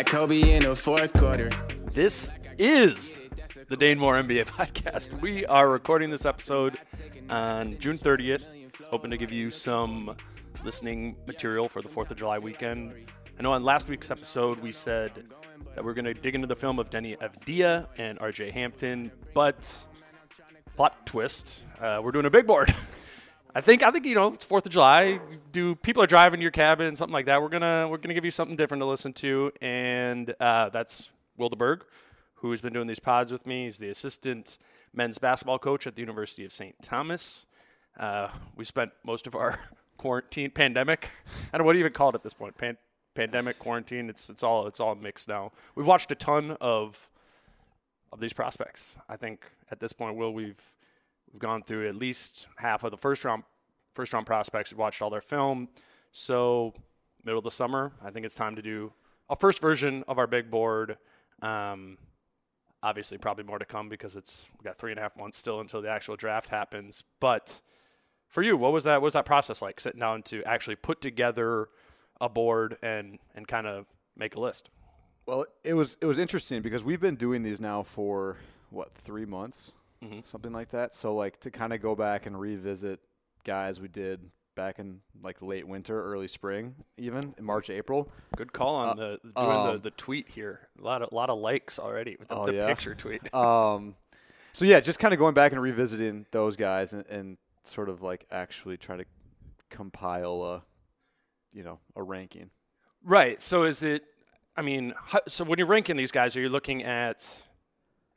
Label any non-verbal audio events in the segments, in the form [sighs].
Like Kobe in the fourth quarter. This is the Dane Moore NBA [laughs] podcast. We are recording this episode on June 30th, hoping to give you some listening material for the 4th of July weekend. I know on last week's episode we said that we're going to dig into the film of Deni Avdija and RJ Hampton, but plot twist, uh, we're doing a big board. [laughs] I think I think you know it's Fourth of July. Do people are driving to your cabin, something like that? We're gonna we're gonna give you something different to listen to, and uh, that's Will DeBerg, who's been doing these pods with me. He's the assistant men's basketball coach at the University of St. Thomas. Uh, we spent most of our [laughs] quarantine pandemic. I don't know what do you even call it at this point. Pan- pandemic quarantine. It's it's all it's all mixed now. We've watched a ton of of these prospects. I think at this point, Will, we've we've gone through at least half of the first round first round prospects. We've watched all their film. So middle of the summer, I think it's time to do a first version of our big board. Um, obviously, probably more to come because it's we got three and a half months still until the actual draft happens. But for you, what was that? What was that process like? Sitting down to actually put together a board and and kind of make a list. Well, it was it was interesting because we've been doing these now for what three months, something like that. So like to kind of go back and revisit guys we did back in like late winter, early spring, even in March, April. Good call on the doing the, um, the tweet here. A lot of lot of likes already with the, Oh, the yeah? picture tweet. [laughs] Um, so yeah, just kind of going back and revisiting those guys and, and sort of like actually try to compile a, you know, a ranking. Right. So is it? I mean, so when you're ranking these guys, are you looking at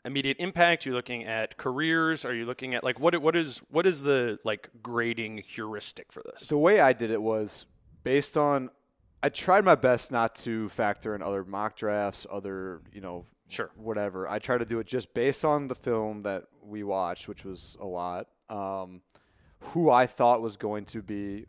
immediate impact? You're looking at careers? Are you looking at like what? What is what is the like grading heuristic for this? The way I did it was based on I tried my best not to factor in other mock drafts, other, you know, Sure. whatever. I tried to do it just based on the film that we watched, which was a lot. Um, who I thought was going to be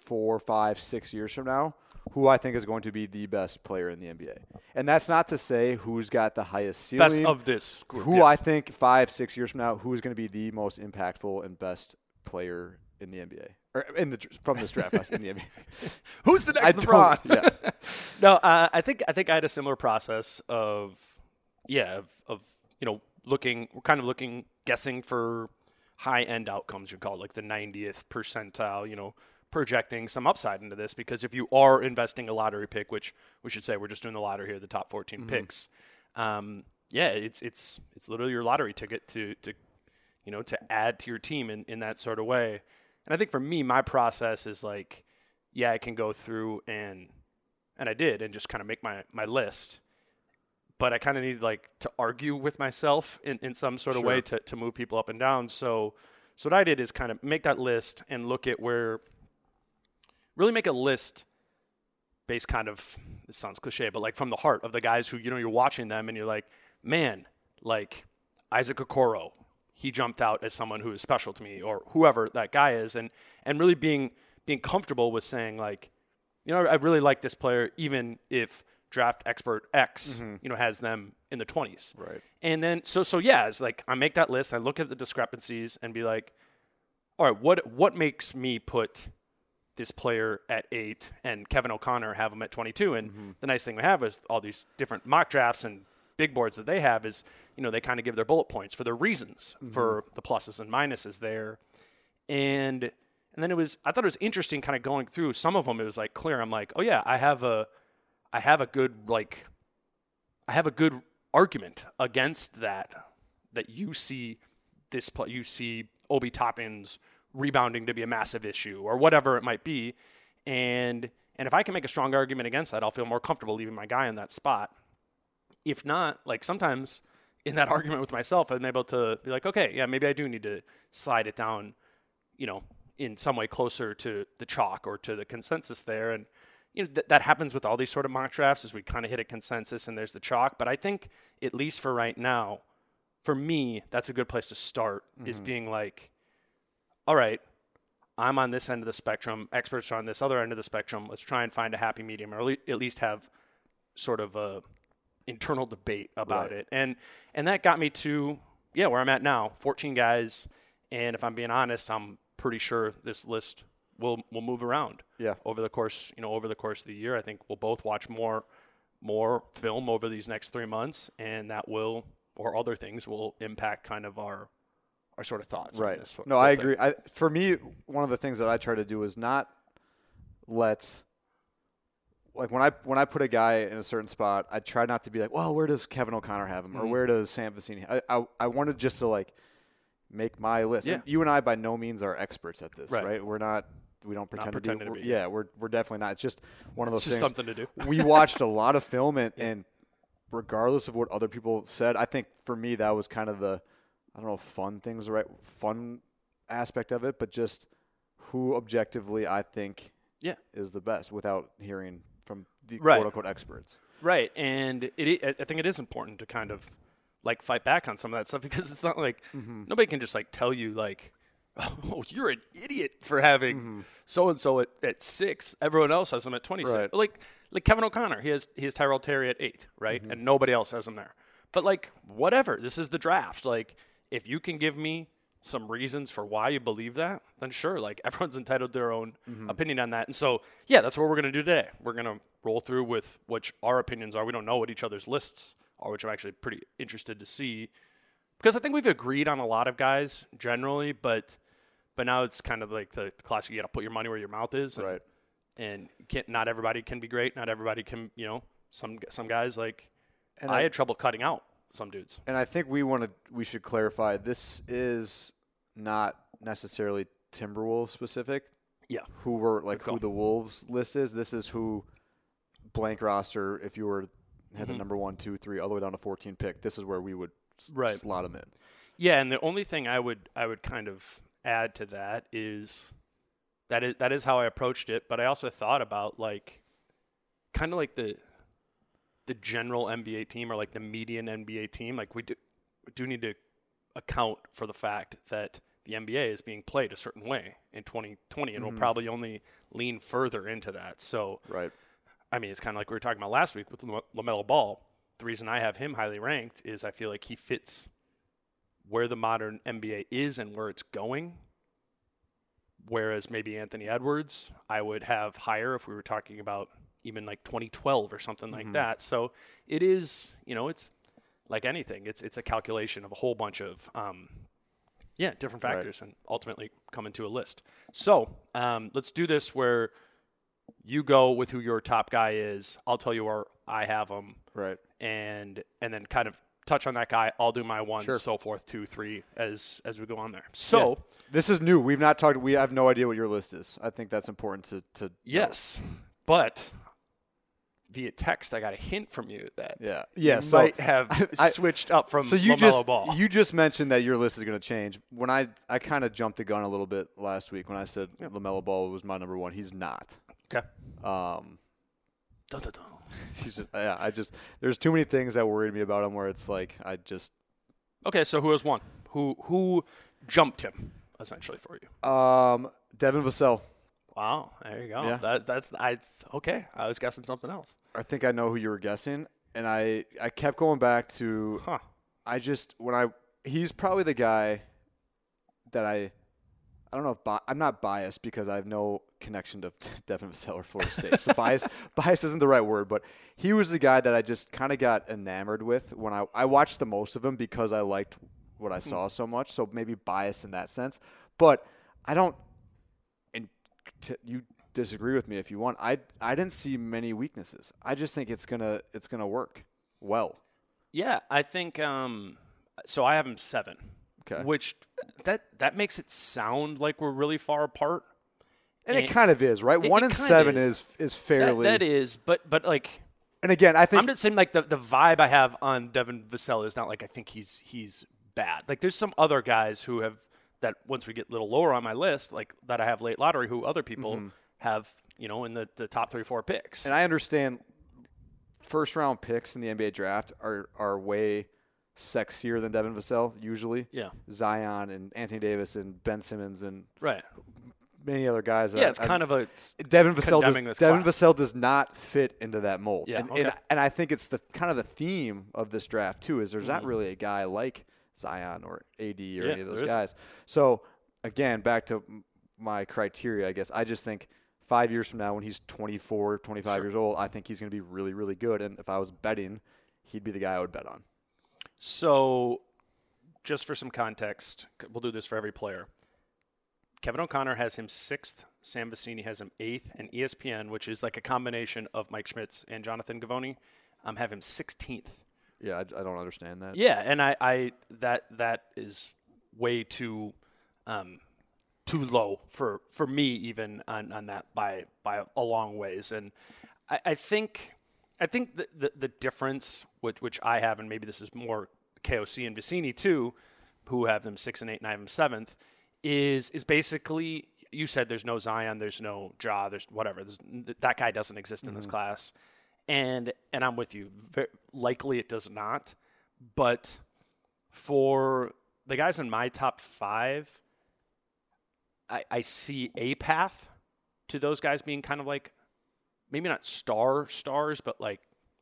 four, five, six years from now, who I think is going to be the best player in the NBA. And that's not to say who's got the highest ceiling. Best of this group. who yeah. I think five, six years from now, who is going to be the most impactful and best player in the NBA or in the from this draft class in the NBA. [laughs] Who's the I next LeBron? yeah. [laughs] no, uh, I think I think I had a similar process of yeah of, of you know looking we're kind of looking guessing for high end outcomes you call it like the 90th percentile you know projecting some upside into this because if you are investing a lottery pick which we should say we're just doing the lottery here the top 14 picks um, yeah it's it's it's literally your lottery ticket to to you know to add to your team in, in that sort of way and i think for me my process is like yeah i can go through and and I did, and just kind of make my my list. But I kind of needed like to argue with myself in, in some sort of way to, to move people up and down. So So what I did is kind of make that list and look at where, really make a list based kind of, this sounds cliche, but like from the heart of the guys who, you know, you're watching them and you're like, man, like Isaac Okoro, he jumped out as someone who is special to me or whoever that guy is. And, and really being, being comfortable with saying like, you know, I really like this player, even if draft expert X, mm-hmm. you know, has them in the 20s. Right. And then, so, so yeah, it's like I make that list, I look at the discrepancies and be like, all right, what, what makes me put this player at eight and Kevin O'Connor have him at 22? And mm-hmm. the nice thing we have is all these different mock drafts and big boards that they have is, you know, they kind of give their bullet points for their reasons mm-hmm. for the pluses and minuses there. And, and then it was, I thought it was interesting kind of going through some of them. It was like clear. I'm like, oh yeah, I have a, I have a good, like, I have a good argument against that, that you see this, pl- you see Obi Toppins rebounding to be a massive issue or whatever it might be. And, and if I can make a strong argument against that, I'll feel more comfortable leaving my guy in that spot. If not, like sometimes in that [laughs] argument with myself, I'm able to be like, okay, yeah, maybe I do need to slide it down, you know, in some way closer to the chalk or to the consensus there. And, you know, th- that happens with all these sort of mock drafts as we kind of hit a consensus and there's the chalk. But I think, at least for right now, for me, that's a good place to start is mm-hmm. being like, all right, I'm on this end of the spectrum, experts are on this other end of the spectrum. Let's try and find a happy medium or at least have sort of a internal debate about Right. it. And and that got me to yeah, where I'm at now, 14 guys, and if I'm being honest, I'm pretty sure this list will will move around. Yeah. Over the course, you know, over the course of the year, I think we'll both watch more more film over these next 3 months and that will or other things will impact kind of our our sort of thoughts Right. this No, I agree. I, for me, one of the things that I try to do is not let like when I when I put a guy in a certain spot, I try not to be like, well, where does Kevin O'Connor have him, or Mm-hmm. where does Sam Vecenie? I, I I wanted just to like make my list. Yeah. And you and I by no means are experts at this, Right. right? We're not. We don't pretend to pretending be. to we're- be, yeah, we're we're definitely not. It's just one of those It's things. something to do. we watched a lot of film, and, [laughs] and regardless of what other people said, I think for me that was kind of the I don't know if fun things the right fun aspect of it, but just who objectively I think Yeah. is the best without hearing from the Right. quote unquote experts. Right, and it, i- think it is important to kind of like fight back on some of that stuff [laughs] because it's not like mm-hmm. nobody can just like tell you like, [laughs] oh, you're an idiot for having so and so at at six. Everyone else has them at twenty six. Right. Like like Kevin O'Connor, he has he has Tyrell Terry at eight, right, mm-hmm. and nobody else has him there. But like whatever, this is the draft. Like if you can give me some reasons for why you believe that, then sure, like [laughs] everyone's entitled to their own mm-hmm. opinion on that. And so, yeah, that's what we're going to do today. We're going to roll through with which our opinions are. We don't know what each other's lists are, which I'm actually pretty interested to see because I think we've agreed on a lot of guys generally, but but now it's kind of like the classic you got to put your money where your mouth is. Right. And can't, not everybody can be great. Not everybody can, you know, some some guys like And I, I- had trouble cutting out some dudes. And I think we want to we should clarify this is not necessarily Timberwolves specific. Yeah. Who were like who the Wolves list is. This is who blank roster if you were had the mm-hmm. number one, two, three, all the way down to fourteen pick. This is where we would s- Right. slot them in. Yeah, and the only thing I would I would kind of add to that is that is that is how I approached it, but I also thought about like kind of like the the general NBA team or like the median NBA team. Like we do we do need to account for the fact that the NBA is being played a certain way in 2020, and we'll mm-hmm. probably only lean further into that. So Right. I mean, it's kind of like we were talking about last week with Lam- LaMelo Ball. The reason I have him highly ranked is I feel like he fits where the modern NBA is and where it's going. Whereas maybe Anthony Edwards, I would have higher if we were talking about even like 2012 or something like that. So it is, you know, it's like anything. It's it's a calculation of a whole bunch of um, yeah different Right. factors and ultimately come into a list. So um, let's do this where you go with who your top guy is. I'll tell you where I have him, Right. and and then kind of touch on that guy. I'll do my one, Sure. so forth, two, three, as as we go on there. So This is new. We've not talked. We have no idea what your list is. I think that's important to to. yes, but via text, I got a hint from you that Yeah. Yeah, so might have [laughs] I- switched up from so you LaMelo just Ball. you just mentioned that your list is going to change. When I I kind of jumped the gun a little bit last week when I said Lamelo Ball was my number one. He's not. okay. Um, Dun, dun, dun. [laughs] he's just yeah. I just there's too many things that worried me about him where it's like I just Okay, so who has won? Who who jumped him essentially for you? um Devin Vassell. Wow, there you go. Yeah. That, that's I okay. I was guessing something else. I think I know who you were guessing, and I I kept going back to Huh. I just when I he's probably the guy that I I don't know if bi- I'm not biased because I have no connection to [laughs] Devin Vassell or Florida State. So [laughs] bias bias isn't the right word, but he was the guy that I just kind of got enamored with when I I watched the most of him because I liked what I hmm. saw so much. So maybe bias in that sense, but I don't. And t- you disagree with me if you want. I I didn't see many weaknesses. I just think it's gonna it's gonna work well. Yeah, I think um so I have him 7. Okay. Which that that makes it sound like we're really far apart. And it kind of is, right? It- One it and seven is. is is That, fairly. that is, but but like and again, I think I'm just saying like the, the vibe I have on Devin Vassell is not like I think he's he's bad. Like there's some other guys who have that once we get a little lower on my list, like that I have late lottery who other people have, you know, in the, the top three, four picks. Mm-hmm. and I understand first round picks in the NBA draft are are way sexier than Devin Vassell usually. Yeah. Zion and Anthony Davis and Ben Simmons and right. many other guys. Yeah, it's kind of a Devin Vassell does, Devin class. Vassell does not fit into that mold. Yeah, and, okay. and, and I think it's the kind of the theme of this draft too is there's Mm-hmm. not really a guy like Zion or AD or Yeah, any of those guys. So again, back to my criteria, I guess I just think 5 years from now when he's 24, 25 years old, I think he's going to be really really good and if I was betting, he'd be the guy I would bet on. So, just for some context, we'll do this for every player. Kevin O'Connor has him sixth. Sam Vecenie has him eighth, and ESPN, which is like a combination of Mike Schmitz and Jonathan Givony, um, have him sixteenth. Yeah, I, I don't understand that. Yeah, and I, I that that is way too um, too low for, for me even on, on that by by a long ways. And I, I think I think the, the the difference which which I have, and maybe this is more KOC and Vecenie too, who have them six and eight, and I have them seventh, is is basically you said there's no Zion, there's no Ja, there's whatever. There's, that guy doesn't exist in this class, and and I'm with you. Very, likely it does not, but for the guys in my top five, I, I see a path to those guys being kind of like maybe not star stars, but like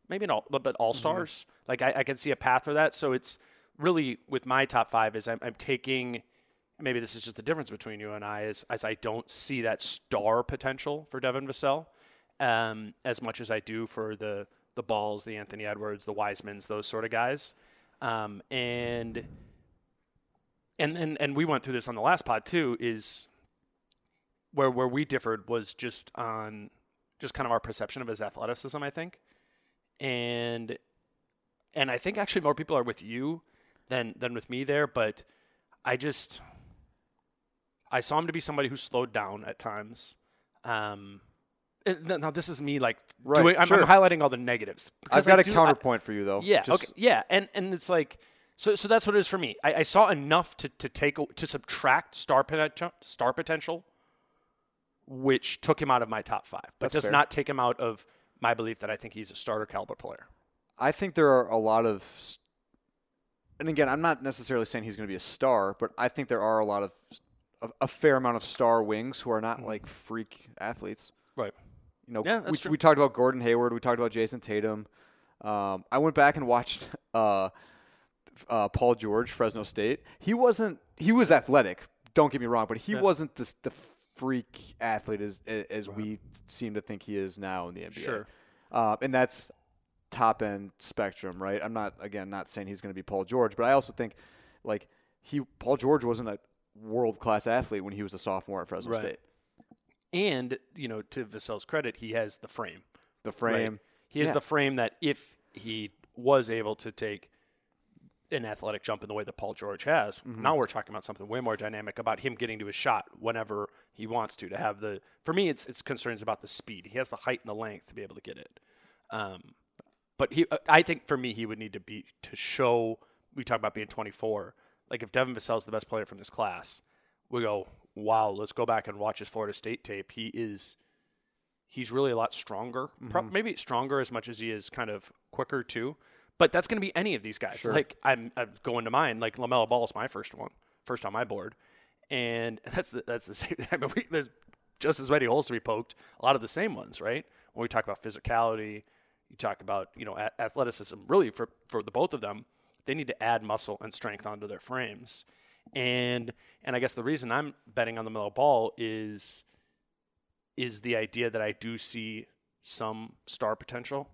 maybe not, but, but all mm-hmm. stars. Like I, I can see a path for that. So it's really with my top five is I'm, I'm taking. Maybe this is just the difference between you and I is as I don't see that star potential for Devin Vassell um, as much as I do for the the Balls, the Anthony Edwards, the Wisemans, those sort of guys. Um, and and and and we went through this on the last pod too. Is where where we differed was just on just kind of our perception of his athleticism, I think, and and I think actually more people are with you than than with me there, but I just I saw him to be somebody who slowed down at times. Um, now this is me like Right, doing. I'm, sure. I'm highlighting all the negatives. I've got I a do- I- counterpoint for you though. yeah. Just- okay. Yeah. And and it's like so so that's what it is for me. I, I saw enough to to take to subtract star potential star potential, which took him out of my top five, but That's does fair. not take him out of my belief that I think he's a starter caliber player. I think there are a lot of, and again, I'm not necessarily saying he's going to be a star, but I think there are a lot of, a, a fair amount of star wings who are not mm-hmm. like freak athletes. Right. You know, Yeah, we, we talked about Gordon Hayward, we talked about Jayson Tatum. Um, I went back and watched [laughs] uh, uh, Paul George, Fresno State. He wasn't. He was athletic. Don't get me wrong, but he Yeah. wasn't this, the freak athlete as as we seem to think he is now in the NBA. Sure. Uh, and that's top end spectrum, right? I'm not again not saying he's going to be Paul George, but I also think like he Paul George wasn't a world class athlete when he was a sophomore at Fresno Right. State. And you know, to Vassell's credit, he has the frame. The right? frame, He has Yeah. the frame that if he was able to take an athletic jump in the way that Paul George has, Mm-hmm. now we're talking about something way more dynamic about him getting to his shot whenever he wants to. To have the for me, it's it's concerns about the speed. He has the height and the length to be able to get it. Um, but he, uh, I think for me, he would need to be to show. We talk about being 24. Like if Devin Vassell's the best player from this class, we go, wow, let's go back and watch his Florida State tape. He is, he's really a lot stronger. Pro- mm-hmm. maybe stronger as much as he is kind of quicker too. But that's going to be any of these guys. Like I'm, I'm going to mine. Like Lamelo Ball is my first one, first on my board, and [laughs] that's the, that's the same. [laughs] I mean, we, there's just as many holes to be poked. A lot of the same ones, right? When we talk about physicality, you talk about you know a- athleticism. Really, for for the both of them, they need to add muscle and strength onto their frames. And and I guess the reason I'm betting on LaMelo Ball is is the idea that I do see some star potential,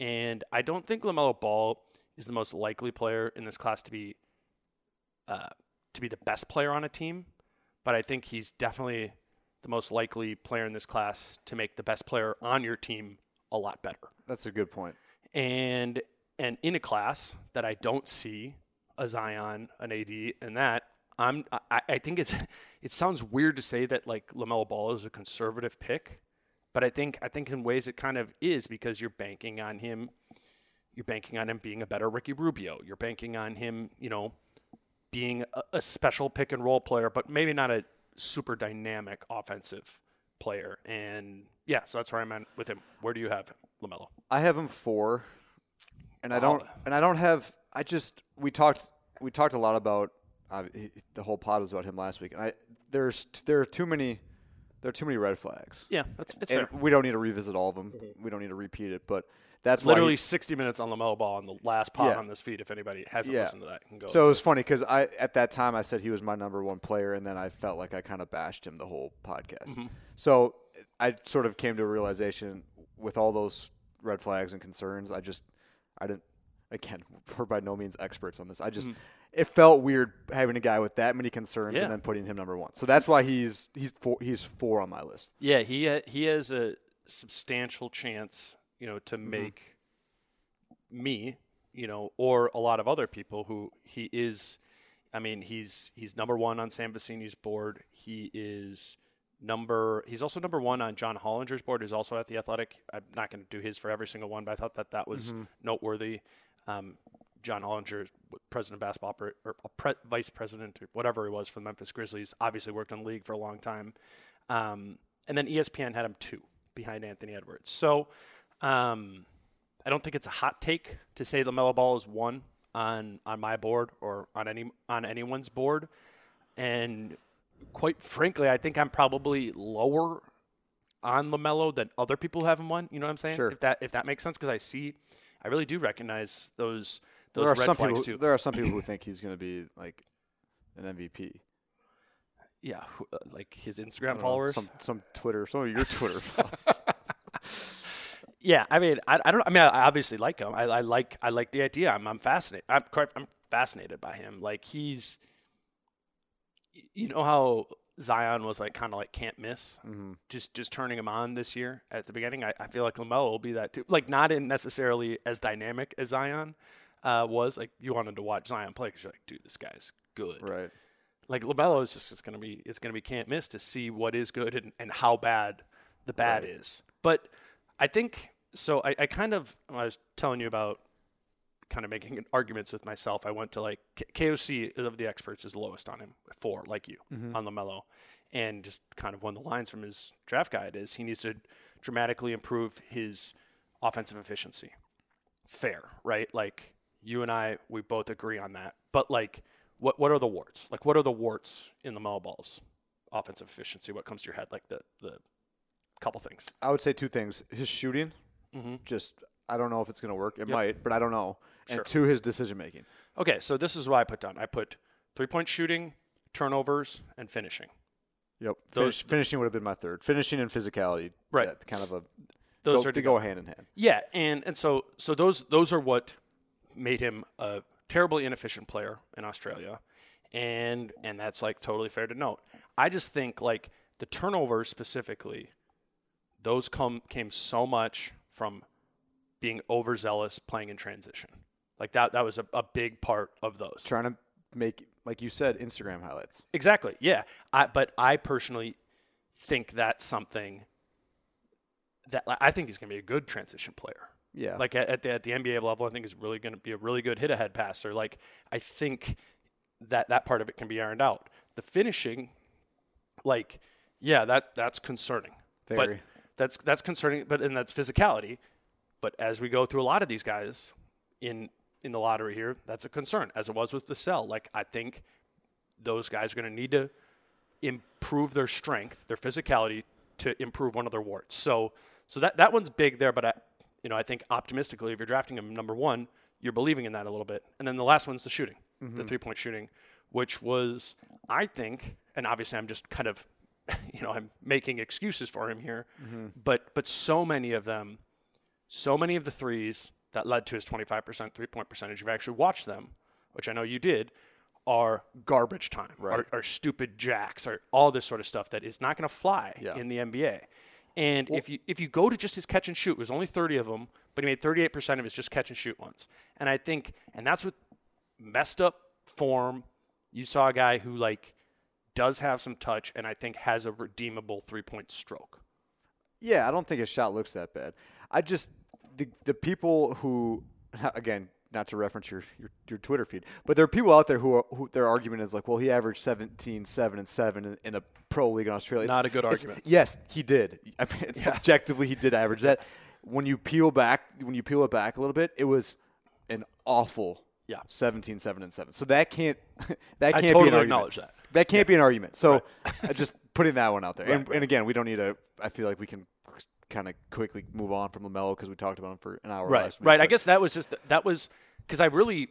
and I don't think Lamelo Ball is the most likely player in this class to be uh, to be the best player on a team, but I think he's definitely the most likely player in this class to make the best player on your team a lot better That's a good point. and and in a class that I don't see a Zion, an AD, and that I'm I, I think it's [laughs] it sounds weird to say that like Lamelo Ball is a conservative pick, but I think I think in ways it kind of is because you're banking on him, you're banking on him being a better Ricky Rubio, you're banking on him, you know, being a, a special pick and roll player, but maybe not a super dynamic offensive player, and yeah, so that's where I'm at with him. Where do you have Lamelo? I have him four, and I don't, and I don't have. I just we talked we talked a lot about uh, he- the whole pod was about him last week, and I there's there are too many there are too many red flags. Yeah, that's it's and fair. Mm-hmm. we don't need to revisit all of them. We don't need to repeat it, but that's why literally he- 60 minutes on Lamelo Ball on the last pod Yeah. on this feed. If anybody hasn't Yeah. listened to that, can go. So it was funny because I at that time I said he was my number one player, and then I felt like I kind of bashed him the whole podcast. Mm-hmm. So I sort of came to a realization with all those red flags and concerns. I just I didn't. Again, [laughs] we're by no means experts on this. I just it felt weird having a guy with that many concerns Mm-hmm. Yeah. and then putting him number one. So that's why he's he's four, he's four on my list. yeah, he ha- he has a substantial chance, you know, to Mm-hmm. make me, you know, or a lot of other people who he is. I mean, he's he's number one on Sam Vecenie's board. He is number. He's also number one on John Hollinger's board. Who's also at the Athletic. I'm not going to do his for every single one, but I thought that that was noteworthy. Um, John Hollinger, president of basketball oper- or pre- vice president or whatever he was for the Memphis Grizzlies, obviously worked in the league for a long time. Um, and then ESPN had him two behind Anthony Edwards. So um, I don't think it's a hot take to say Lamelo Ball is one on on my board or on any on anyone's board. And quite frankly, I think I'm probably lower on Lamelo than other people who have him one. You know what I'm saying? Sure. If that if that makes sense, because I see, I really do recognize those those there are red some flags people. too. There are some [clears throat] people who think he's going to be like an MVP. yeah, who- uh, like his Instagram don't know, followers. some some Twitter, some of your [laughs] Twitter followers. Yeah, I mean, I, I don't. I mean, I obviously like him. I, I like I like the idea. I'm I'm fascinated. I'm quite I'm fascinated by him. Like he's, you know how Zion was like kind of like can't miss, just just turning him on this year at the beginning. I, I feel like Lamelo will be that too. Like not in necessarily as dynamic as Zion uh, was. Like you wanted to watch Zion play because you're like, dude, this guy's good right. like Lamelo is just it's gonna be it's gonna be can't miss to see what is good and, and how bad the bad is. But I think so. I, I kind of I was telling you about kind of making arguments with myself. I went to like KOC of the experts is the lowest on him four like you mm-hmm. on Lamelo, and just kind of one of the lines from his draft guide is he needs to dramatically improve his offensive efficiency. Fair, right? Like you and I, we both agree on that. But like, what what are the warts? Like, what are the warts in LaMelo Ball's? Offensive efficiency. What comes to your head? Like the the couple things. I would say two things: his shooting, mm-hmm. just I don't know if it's going to work. It might, but I don't know. Sure. And two, his decision making. Okay, so this is what I put down. I put three point shooting, turnovers, and finishing. Yep. Those- Finish, finishing would have been my third. Finishing and physicality. Right. that kind of a Those go, are they together. go hand in hand. Yeah, and and so so those those are what made him a terribly inefficient player in Australia, and and that's like totally fair to note. I just think like the turnovers specifically, those come came so much from being overzealous playing in transition. Like that that was a, a big part of those. Trying to make, like you said, Instagram highlights. Exactly. Yeah. I, but I personally think that's something that I think he's going to be a good transition player. Yeah. Like at, at the at the NBA level, I think is really going to be a really good hit ahead passer. Like I think that that part of it can be ironed out. The finishing, like, yeah, that that's concerning. But Very. that's that's concerning. But and that's physicality. But as we go through a lot of these guys in in the lottery here, that's a concern. As it was with Vassell. Like I think those guys are going to need to improve their strength, their physicality to improve one of their warts. So so that that one's big there, but I you know, I think optimistically if you're drafting him number 1, you're believing in that a little bit. And then the last one's the shooting, the mm-hmm. three-point shooting, which was I think and obviously I'm just kind of [laughs] you know, I'm making excuses for him here, mm-hmm. but but so many of them so many of the threes that led to his 25% three-point percentage, you've actually watched them, which I know you did, are garbage time, are, are stupid jacks, are all this sort of stuff that is not going to fly Yeah. in the NBA. And if you if you go to just his catch and shoot, it was only 30 of them, but he made 38% of his just catch and shoot ones. And I think, and that's with messed up form. You saw a guy who like does have some touch, and I think has a redeemable three-point stroke. Yeah, I don't think his shot looks that bad. I just the the people who again not to reference your, your, your Twitter feed, but there are people out there who, are, who their argument is like, well, he averaged 17, 7, and 7 in, in a pro league in Australia. It's- Not a good argument. Yes, he did. I mean, it's objectively, he did average that. When you peel back, when you peel it back a little bit, it was an awful Yeah. 17, 7, and 7. So that can't [laughs] that can't be an totally argument. acknowledge that. That can't be an argument. So uh, [laughs] just putting that one out there. [laughs] And, and again, we don't need to. I feel like we can kind of quickly move on from Lamelo because we talked about him for an hour. right last week, right i guess that was just that was because i really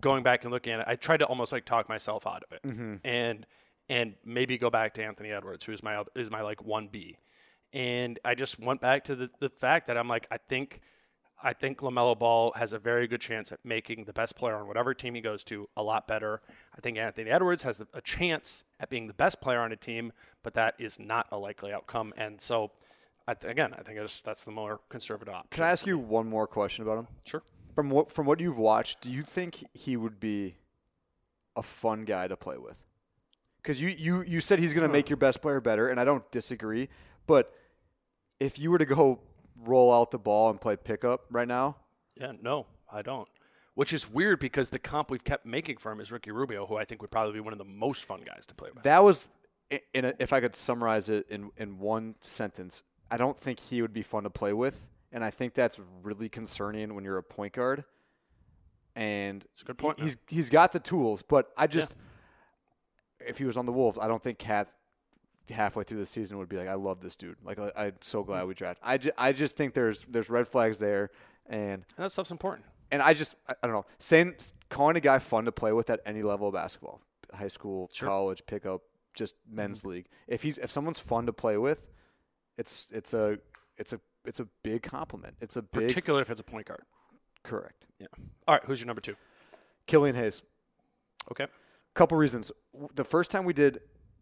going back and looking at it i tried to almost like talk myself out of it Mm-hmm. and and maybe go back to anthony edwards who's my is my like 1b and i just went back to the, the fact that i'm like i think I think LaMelo Ball has a very good chance at making the best player on whatever team he goes to a lot better. I think Anthony Edwards has a chance at being the best player on a team, but that is not a likely outcome. And so, I th- again, I think it's, that's the more conservative option. Can I ask you one more question about him? Sure. From what from what you've watched, do you think he would be a fun guy to play with? Because you, you you said he's going to make your best player better, and I don't disagree. But if you were to go roll out the ball and play pickup right now, Yeah, no, I don't. Which is weird because the comp we've kept making for him is Ricky Rubio, who I think would probably be one of the most fun guys to play with. that was, in a, if I could summarize it in in one sentence, I don't think he would be fun to play with, and I think that's really concerning when you're a point guard. And It's a good point, he- He's he's got the tools, but I just if he was on the Wolves, I don't think KAT halfway through the season would be like, I love this dude. Like I, I'm so glad we drafted. I, ju- I just think there's there's red flags there, and And that stuff's important. and I just I, I don't know saying calling a guy fun to play with at any level of basketball, high school, college, pickup, just men's Mm-hmm. league. If he's if someone's fun to play with, it's it's a it's a it's a big compliment. It's a big Particularly if it's a point guard. correct. Yeah. All right, who's your number two? Killian Hayes. Okay. Couple reasons. The first time we did,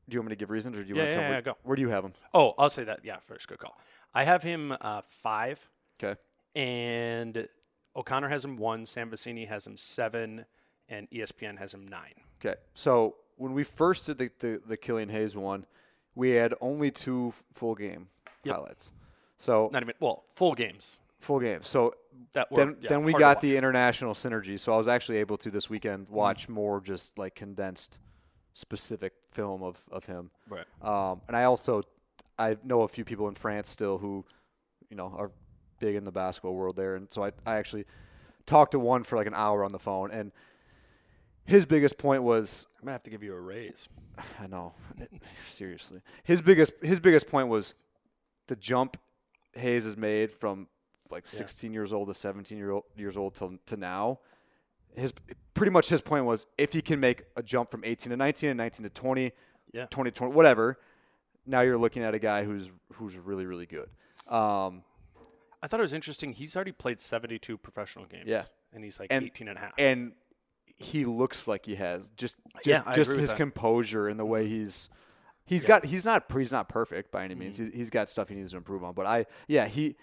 do you want me to give reasons, or do you Yeah, want to yeah, tell yeah, me? go. Where do you have him? Oh, I'll say that. Yeah, first good call. I have him uh, five, Okay. and O'Connor has him one, Sam Vecenie has him seven, and ESPN has him nine. Okay. So when we first did the, the, the Killian Hayes one, we had only two full game Yep. highlights. So Not even well, full games. full games. So That were, then yeah, then we got the international synergy. So I was actually able to this weekend Mm-hmm. watch more just like condensed specific film of, of him. Right. Um, and I also I know a few people in France still who, you know, are big in the basketball world there, and so I I actually talked to one for like an hour on the phone, and his biggest point was I'm gonna have to give you a raise. [sighs] I know. [laughs] Seriously. His biggest his biggest point was the jump Hayes has made from like 16 years old to 17 year old, years old to, to now. His pretty much his point was if he can make a jump from 18 to 19 and 19 to 20, Yeah. 20 20 whatever, now you're looking at a guy who's who's really really good. Um, I thought it was interesting. He's already played 72 professional games. Yeah. And he's like And- 18 and a half. and he looks like he has just just, Yeah, just his. Mm-hmm. composure and the way he's he's got he's not he's not perfect by any Mm-hmm. means. He's, he's got stuff he needs to improve on, but I yeah he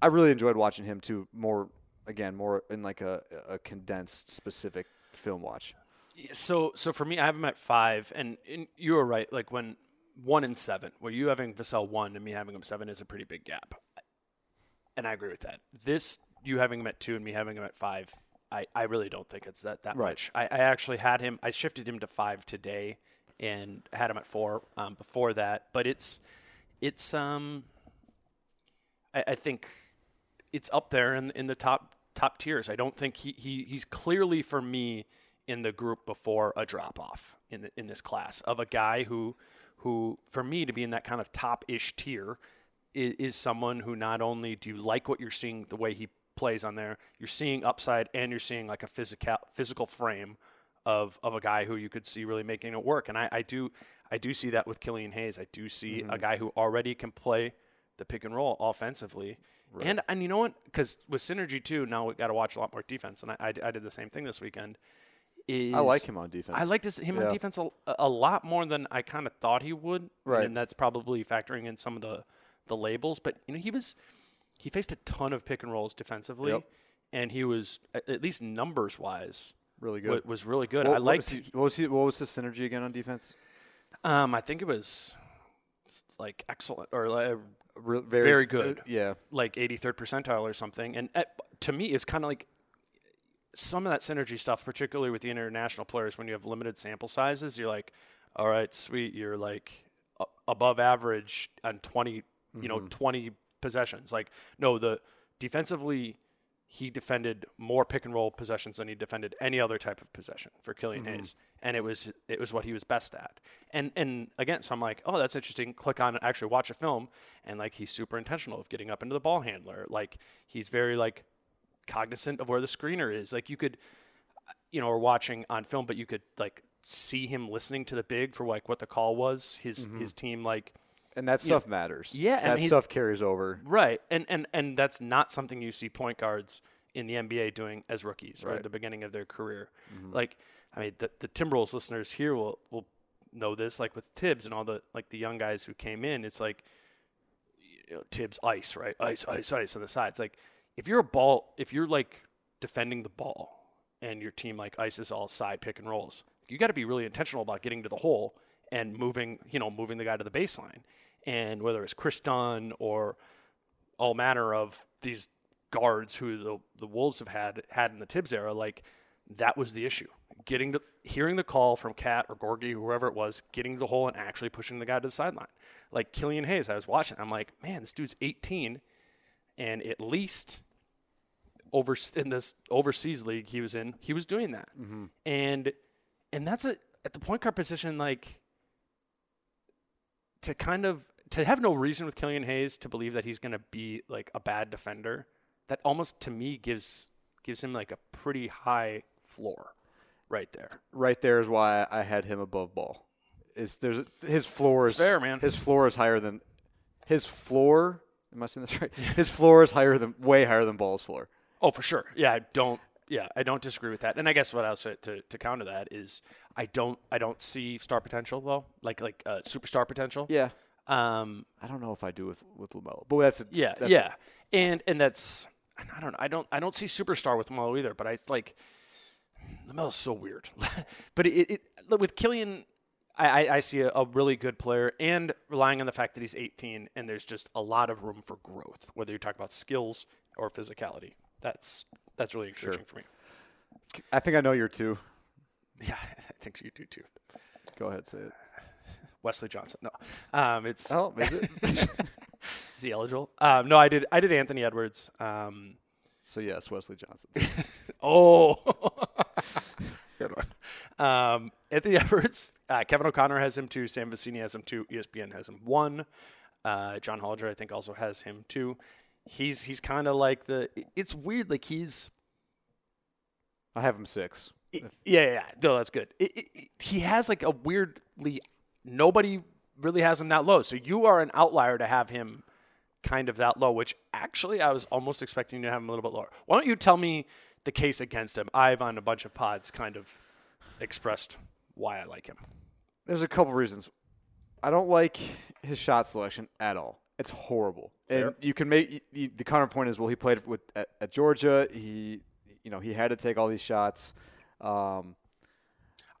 I really enjoyed watching him too. More again more in like a a condensed specific film watch. So, so for me, I have him at five, and, and you were right. Like when one and seven, where you having Vassell one and me having him seven is a pretty big gap, and I agree with that. This you having him at two and me having him at five, I, I really don't think it's that that Right. much. I, I actually had him. I shifted him to five today, and had him at four um, before that. But it's it's um. I, I think it's up there in in the top top tiers. I don't think he, he he's clearly for me in the group before a drop off in the, in this class of a guy who who for me to be in that kind of top ish tier is, is someone who not only do you like what you're seeing the way he plays on there, you're seeing upside and you're seeing like a physical physical frame of of a guy who you could see really making it work. And I, I do I do see that with Killian Hayes. I do see a mm-hmm. guy who already can play the pick and roll offensively. And and you know what? Because with synergy too, now we got to watch a lot more defense. And I, I, I did the same thing this weekend. Is I like him on defense. I like him Yeah. on defense a, a lot more than I kind of thought he would. Right. And that's probably factoring in some of the the labels. But you know, he was he faced a ton of pick and rolls defensively, Yep. and he was at least numbers wise really good. was really good. What, I what liked. was he, what was he? What was his synergy again on defense? um, I think it was like excellent or like, Re- Very good. uh, yeah. like 83rd percentile or something. And uh, to me, it's kind of like some of that synergy stuff, particularly with the international players, when you have limited sample sizes, you're like, all right, sweet, you're like above average on 20, you know, 20 possessions. Like, no, the defensively, he defended more pick and roll possessions than he defended any other type of possession for Killian mm-hmm. Hayes, and it was it was what he was best at. And and again, so I'm like, oh, that's interesting. Click on actually watch a film, and like he's super intentional of getting up into the ball handler. Like he's very like cognizant of where the screener is. Like you could, you know, or watching on film, but you could like see him listening to the big for like what the call was. His mm-hmm. his team like And that stuff matters. Yeah, and that stuff carries over. Right, and and and that's not something you see point guards in the NBA doing as rookies or at Right. the beginning of their career. Mm-hmm. Like, I mean, the the Timberwolves listeners here will will know this. Like with Thibs and all the like the young guys who came in, it's like you know, Thibs ice, right? Ice, ice, ice on the sides. Like if you're a ball, if you're like defending the ball and your team like ices all side pick and rolls, you got to be really intentional about getting to the hole and moving, you know, moving the guy to the baseline. And whether it's Kris Dunn or all manner of these guards who the the Wolves have had had in the Thibs era, like that was the issue. Getting to hearing the call from KAT or Gorgui, whoever it was, getting the hole and actually pushing the guy to the sideline. Like Killian Hayes, I was watching. I'm like, man, this dude's 18, and at least over in this overseas league he was in, he was doing that, mm-hmm. and and that's a at the point guard position like to kind of to have no reason with Killian Hayes to believe that he's going to be like a bad defender. That almost to me gives gives him like a pretty high floor right there. Right there is why I had him above ball. Is there's his floor It's is fair, man. His floor is higher than his floor. Am I saying this [laughs] right? His floor is higher than way higher than ball's floor. Oh, for sure. Yeah, I don't. Yeah, I don't disagree with that. And I guess what else to, to, counter that is I don't I don't see star potential though, like like uh, superstar potential. Yeah. Um. I don't know if I do with with Lamelo, but that's a, Yeah. that's yeah. and and that's I don't know. I don't I don't see superstar with Lamelo either. But I like Lamelo's so weird. [laughs] but it, it with Killian, I, I, I see a, a really good player, and relying on the fact that he's 18, and there's just a lot of room for growth. Whether you talk about skills or physicality, that's that's really encouraging for me. I think I know your two. [laughs] Yeah, I think you do too. Go ahead, say it. Wesley Johnson. No, um, it's Oh, is it? [laughs] is he eligible? Um, no, I did. I did Anthony Edwards. Um, so yes, Wesley Johnson. [laughs] Oh, good one. Um, Anthony Edwards, uh, Kevin O'Connor has him too. Sam Vecenie has him two. E ESPN has him one. Uh, John Hollinger, I think, also has him two. He's he's kind of like the. It's weird. Like he's I have him six. yeah yeah. yeah. No, that's good. It, it, it- he has like a weirdly. Nobody really has him that low. So you are an outlier to have him kind of that low. Which actually, I was almost expecting you to have him a little bit lower. Why don't you tell me the case against him? I've on a bunch of pods kind of expressed why I like him. There's a couple reasons. I don't like his shot selection at all. It's horrible. And you can make y- y- the counterpoint is well, he played with at, at Georgia. He, you know, he had to take all these shots. Um,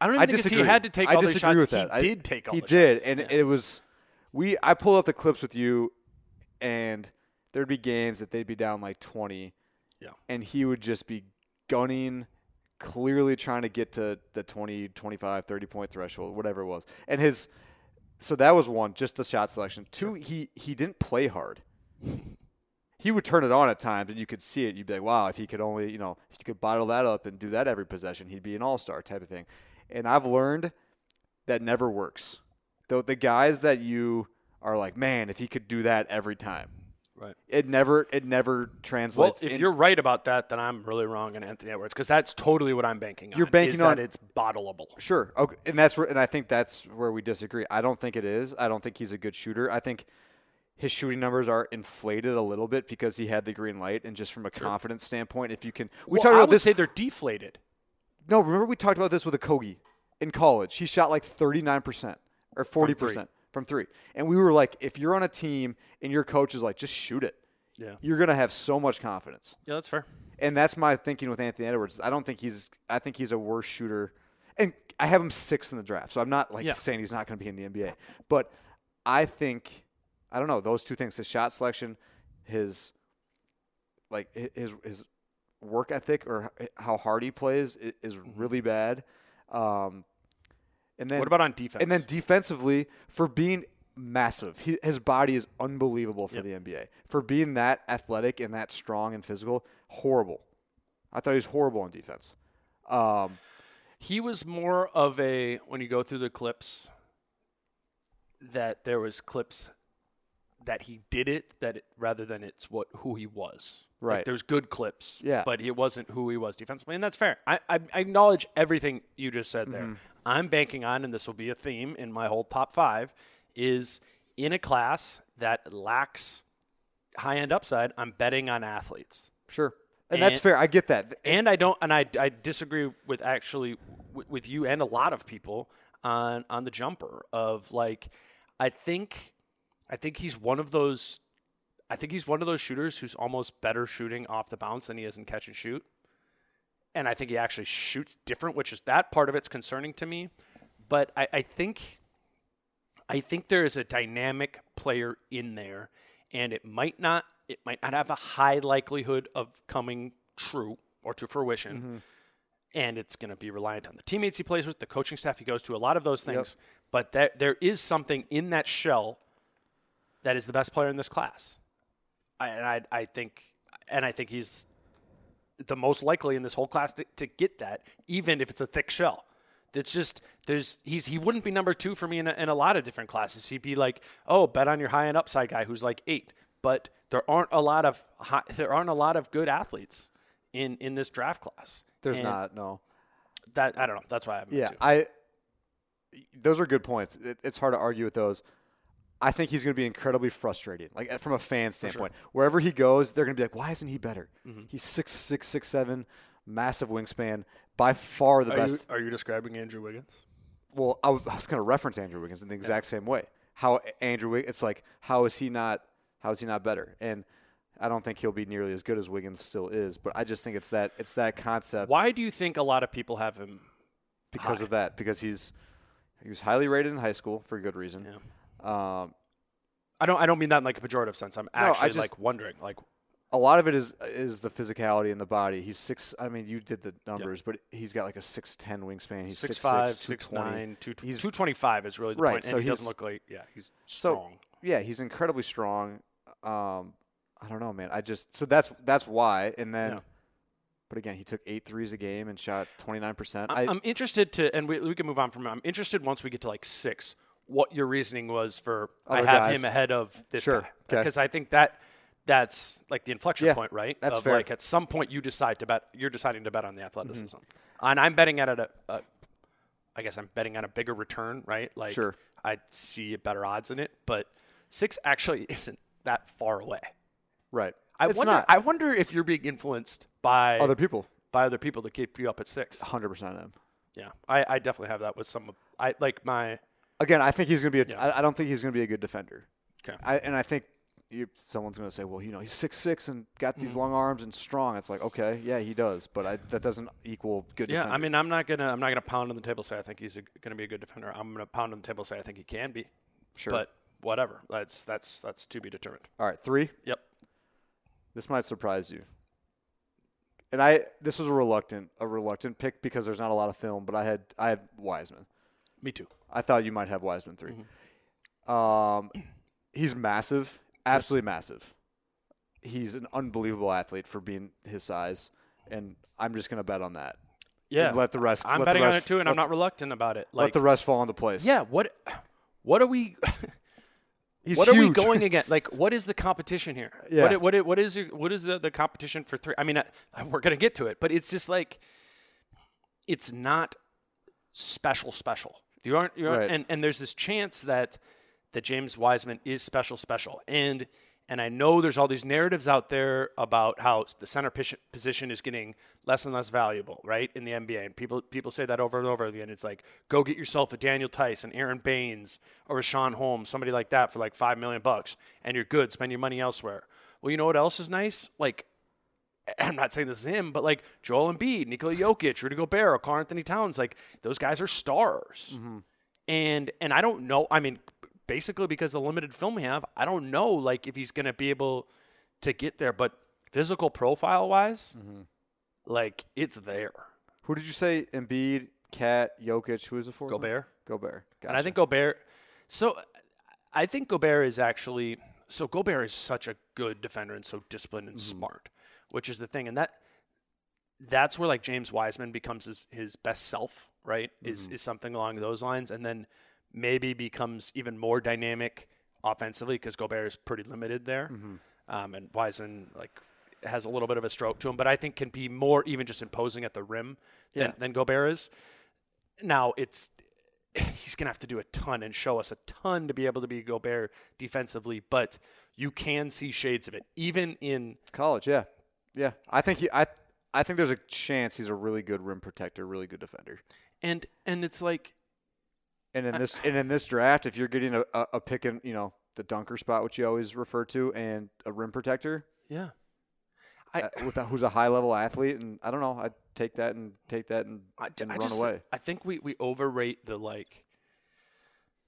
I don't even I think disagree. he had to take I all these shots. with he that. Did take all He did, shots. and Yeah. it was we. I pulled up the clips with you, and there'd be games that they'd be down like twenty, Yeah. and he would just be gunning, clearly trying to get to the 20, 25, 30 point threshold, whatever it was. And his, so that was one, just the shot selection. Two, he he didn't play hard. he would turn it on at times, and you could see it. You'd be like, wow, if he could only, you know, if you could bottle that up and do that every possession, he'd be an all star type of thing. And I've learned that never works. The the guys that you are like, man, if he could do that every time, Right. it never it never translates. Well, if in- you're right about that, then I'm really wrong in Anthony Edwards because that's totally what I'm banking on. You're banking on- that it's bottleable. Sure. Okay. And that's where, and I think that's where we disagree. I don't think it is. I don't think he's a good shooter. I think his shooting numbers are inflated a little bit because he had the green light, and just from a confidence standpoint, if you can, we Well, talked about this. say they're deflated. no, remember we talked about this with Okogie in college. He shot like 39 percent or 40 percent from three, and we were like, if you're on a team and your coach is like, just shoot it, Yeah. you're gonna have so much confidence. Yeah, that's fair. And that's my thinking with Anthony Edwards. I don't think he's. I think he's a worse shooter, and I have him sixth in the draft. So I'm not like Yeah. saying he's not going to be in the NBA, but I think I don't know those two things: his shot selection, his like his his work ethic, or how hard he plays is really bad. Um, and then What about on defense? and then defensively, for being massive, he, his body is unbelievable for Yep. the NBA. For being that athletic and that strong and physical, horrible. I thought he was horrible on defense. Um, he was more of a when you go through the clips that there was clips that he did it that it, rather than it's what who he was. Like, Right. there's good clips. Yeah. But it wasn't who he was defensively, and that's fair. I, I, I acknowledge everything you just said there. Mm-hmm. I'm banking on, and this will be a theme in my whole top five, is in a class that lacks high end upside. I'm betting on athletes. sure. And, that's fair. I get that. And I don't, and I, I disagree with actually with you and a lot of people on on the jumper of like, I think, I think he's one of those, I think he's one of those shooters who's almost better shooting off the bounce than he is in catch and shoot. And I think he actually shoots different, which is that part of it's concerning to me. But I, I think, I think there is a dynamic player in there, and it might not it might not have a high likelihood of coming true or to fruition. Mm-hmm. And it's going to be reliant on the teammates he plays with, the coaching staff he goes to, a lot of those things. But that there is something in that shell that is the best player in this class. I, and I, I think, and I think he's the most likely in this whole class to, to get that, even if it's a thick shell. It's just there's he's he wouldn't be number two for me in a, in a lot of different classes. He'd be like, oh, bet on your high end upside guy who's like eight. But there aren't a lot of high, there aren't a lot of good athletes in in this draft class. There's And not, no. that I don't know. That's why I have Yeah. I. Those are good points. It, it's hard to argue with those. I think he's going to be incredibly frustrating, like uh, from a fan standpoint. Wherever he goes, they're going to be like, "Why isn't he better? Mm-hmm. He's six six six seven, massive wingspan, by far the Are best." you, are you describing Andrew Wiggins? well, I was, I was going to reference Andrew Wiggins in the exact same way. How Andrew Wiggins, it's like, how is he not? How is he not better? And I don't think he'll be nearly as good as Wiggins still is. But I just think it's that it's that concept Why do you think a lot of people have him? because high? of that. Because he's he was highly rated in high school for good reason. Um, I don't. I don't mean that in like a pejorative sense. I'm actually just- like wondering, like, a lot of it is is the physicality in the body. He's six. I mean, you did the numbers, but he's got like a six ten wingspan. He's six six five, six, six 220. nine, two He's- two twenty five is really the Right, point, so and he doesn't look like yeah, he's So strong. yeah, he's incredibly strong. Um, I don't know, man. I just so that's that's why. And then, Yeah. but again, he took eight threes a game and shot twenty nine percent. I'm, I'm interested to, and we, we can move on from. I'm interested once we get to like six. What your reasoning was for I have guys. him ahead of this Sure, guy okay. because I think that that's like the inflection Yeah, point, right? that's of fair. like at some point you decide to bet. You're deciding to bet on the Mm-hmm. athleticism, and I'm betting at a, a. I guess I'm betting on a bigger return, right? Like Sure. I see better odds in it, but six actually [laughs] isn't that far away. right. I it's wonder. not I wonder if you're being influenced by other people. by other people to keep you up at six. Hundred percent of them. Yeah, I, I definitely have that with some. of I like my. Again, I think he's going to be. A, Yeah. I, I don't think he's going to be a good defender. Okay. I, and I think you, someone's going to say, well, you know, he's six six and got Mm-hmm. these long arms and strong. It's like, okay, yeah, he does, but I, that doesn't equal good. Yeah, defender. I mean, I'm not gonna I'm not gonna pound on the table say I think he's going to be a good defender. I'm gonna pound on the table say I think he can be. Sure. But whatever. That's that's that's to be determined. all right, three. Yep. This might surprise you. and I this was a reluctant a reluctant pick because there's not a lot of film, but I had I had Wiseman. Me too. I thought you might have Wiseman 3 Mm-hmm. Um, he's massive, absolutely massive. He's an unbelievable athlete for being his size, and I'm just gonna bet on that. Yeah. And let the rest. I'm let the betting on rest- it too, and I'm not reluctant about it. let the rest fall into place. yeah. What? What are we? [laughs] he's what are we going against? [laughs] Like, what is the competition here? Yeah. What, what, what is what is the, the competition for three? I mean, I, we're gonna get to it, but it's just like it's not special, special. You aren't, you aren't Right. and and there's this chance that that James Wiseman is special, special, and and I know there's all these narratives out there about how the center pos- position is getting less and less valuable, right, in the NBA, and people people say that over and over again. It's like go get yourself a Daniel Theis, an Aron Baynes, or a Sean Holmes, somebody like that for like five million bucks, and you're good. Spend your money elsewhere. Well, you know what else is nice? Like [clears throat] I'm not saying this is him, but like Joel Embiid, Nikola Jokic, Rudy Gobert, Karl-Anthony Towns, like those guys are stars. Mm-hmm. And and I don't know. I mean, basically because the limited film we have, I don't know like if he's going to be able to get there. But physical profile wise, mm-hmm. like it's there. Who did you say? Embiid, KAT, Jokic. Who is the fourth? one? Gobert. Gobert. And I think Gobert. So I think Gobert is actually. So Gobert is such a good defender and so disciplined and mm-hmm. smart, which is the thing. And that that's where like James Wiseman becomes his, his best self, right? Is is something along those lines, and then maybe becomes even more dynamic offensively because Gobert is pretty limited there, um, and Wiseman like has a little bit of a stroke to him, but I think can be more even just imposing at the rim than, Yeah. than Gobert is. Now it's [laughs] he's gonna have to do a ton and show us a ton to be able to be Gobert defensively, but you can see shades of it even in college. Yeah, yeah. I think he. I. I think there's a chance he's a really good rim protector, really good defender. and and it's like And in this and in this draft, if you're getting a, a, a pick in, you know, the dunker spot, which you always refer to, and a rim protector, yeah. I, uh, with a, who's a high level athlete, and I don't know, I'd take that and take that and, I, and I run just, away. I think we, we overrate the like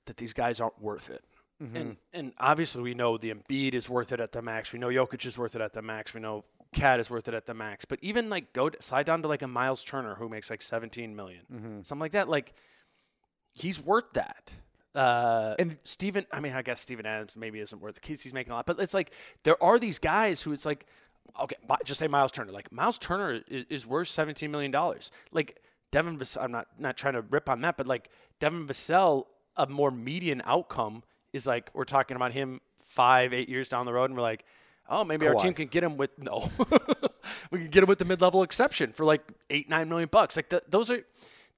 that these guys aren't worth it. Mm-hmm. And and obviously we know the Embiid is worth it at the max. We know Jokic is worth it at the max. We know KAT is worth it at the max. But even like go to, slide down to like a Miles Turner who makes like 17 million. Mm-hmm. something like that. Like he's worth that. Uh, And- Stephen, I mean, I guess Steven Adams maybe isn't worth it. He's, he's making a lot, but it's like there are these guys who it's like, okay, just say Miles Turner. Like Miles Turner is, is worth seventeen million dollars. Like Devin, Vassell, I'm not not trying to rip on that, but like Devin Vassell, a more median outcome is like we're talking about him five, eight years down the road, and we're like, oh, maybe our team can get him with [laughs] no, we can get him with the mid-level exception for like eight, nine million bucks. Like the, those are.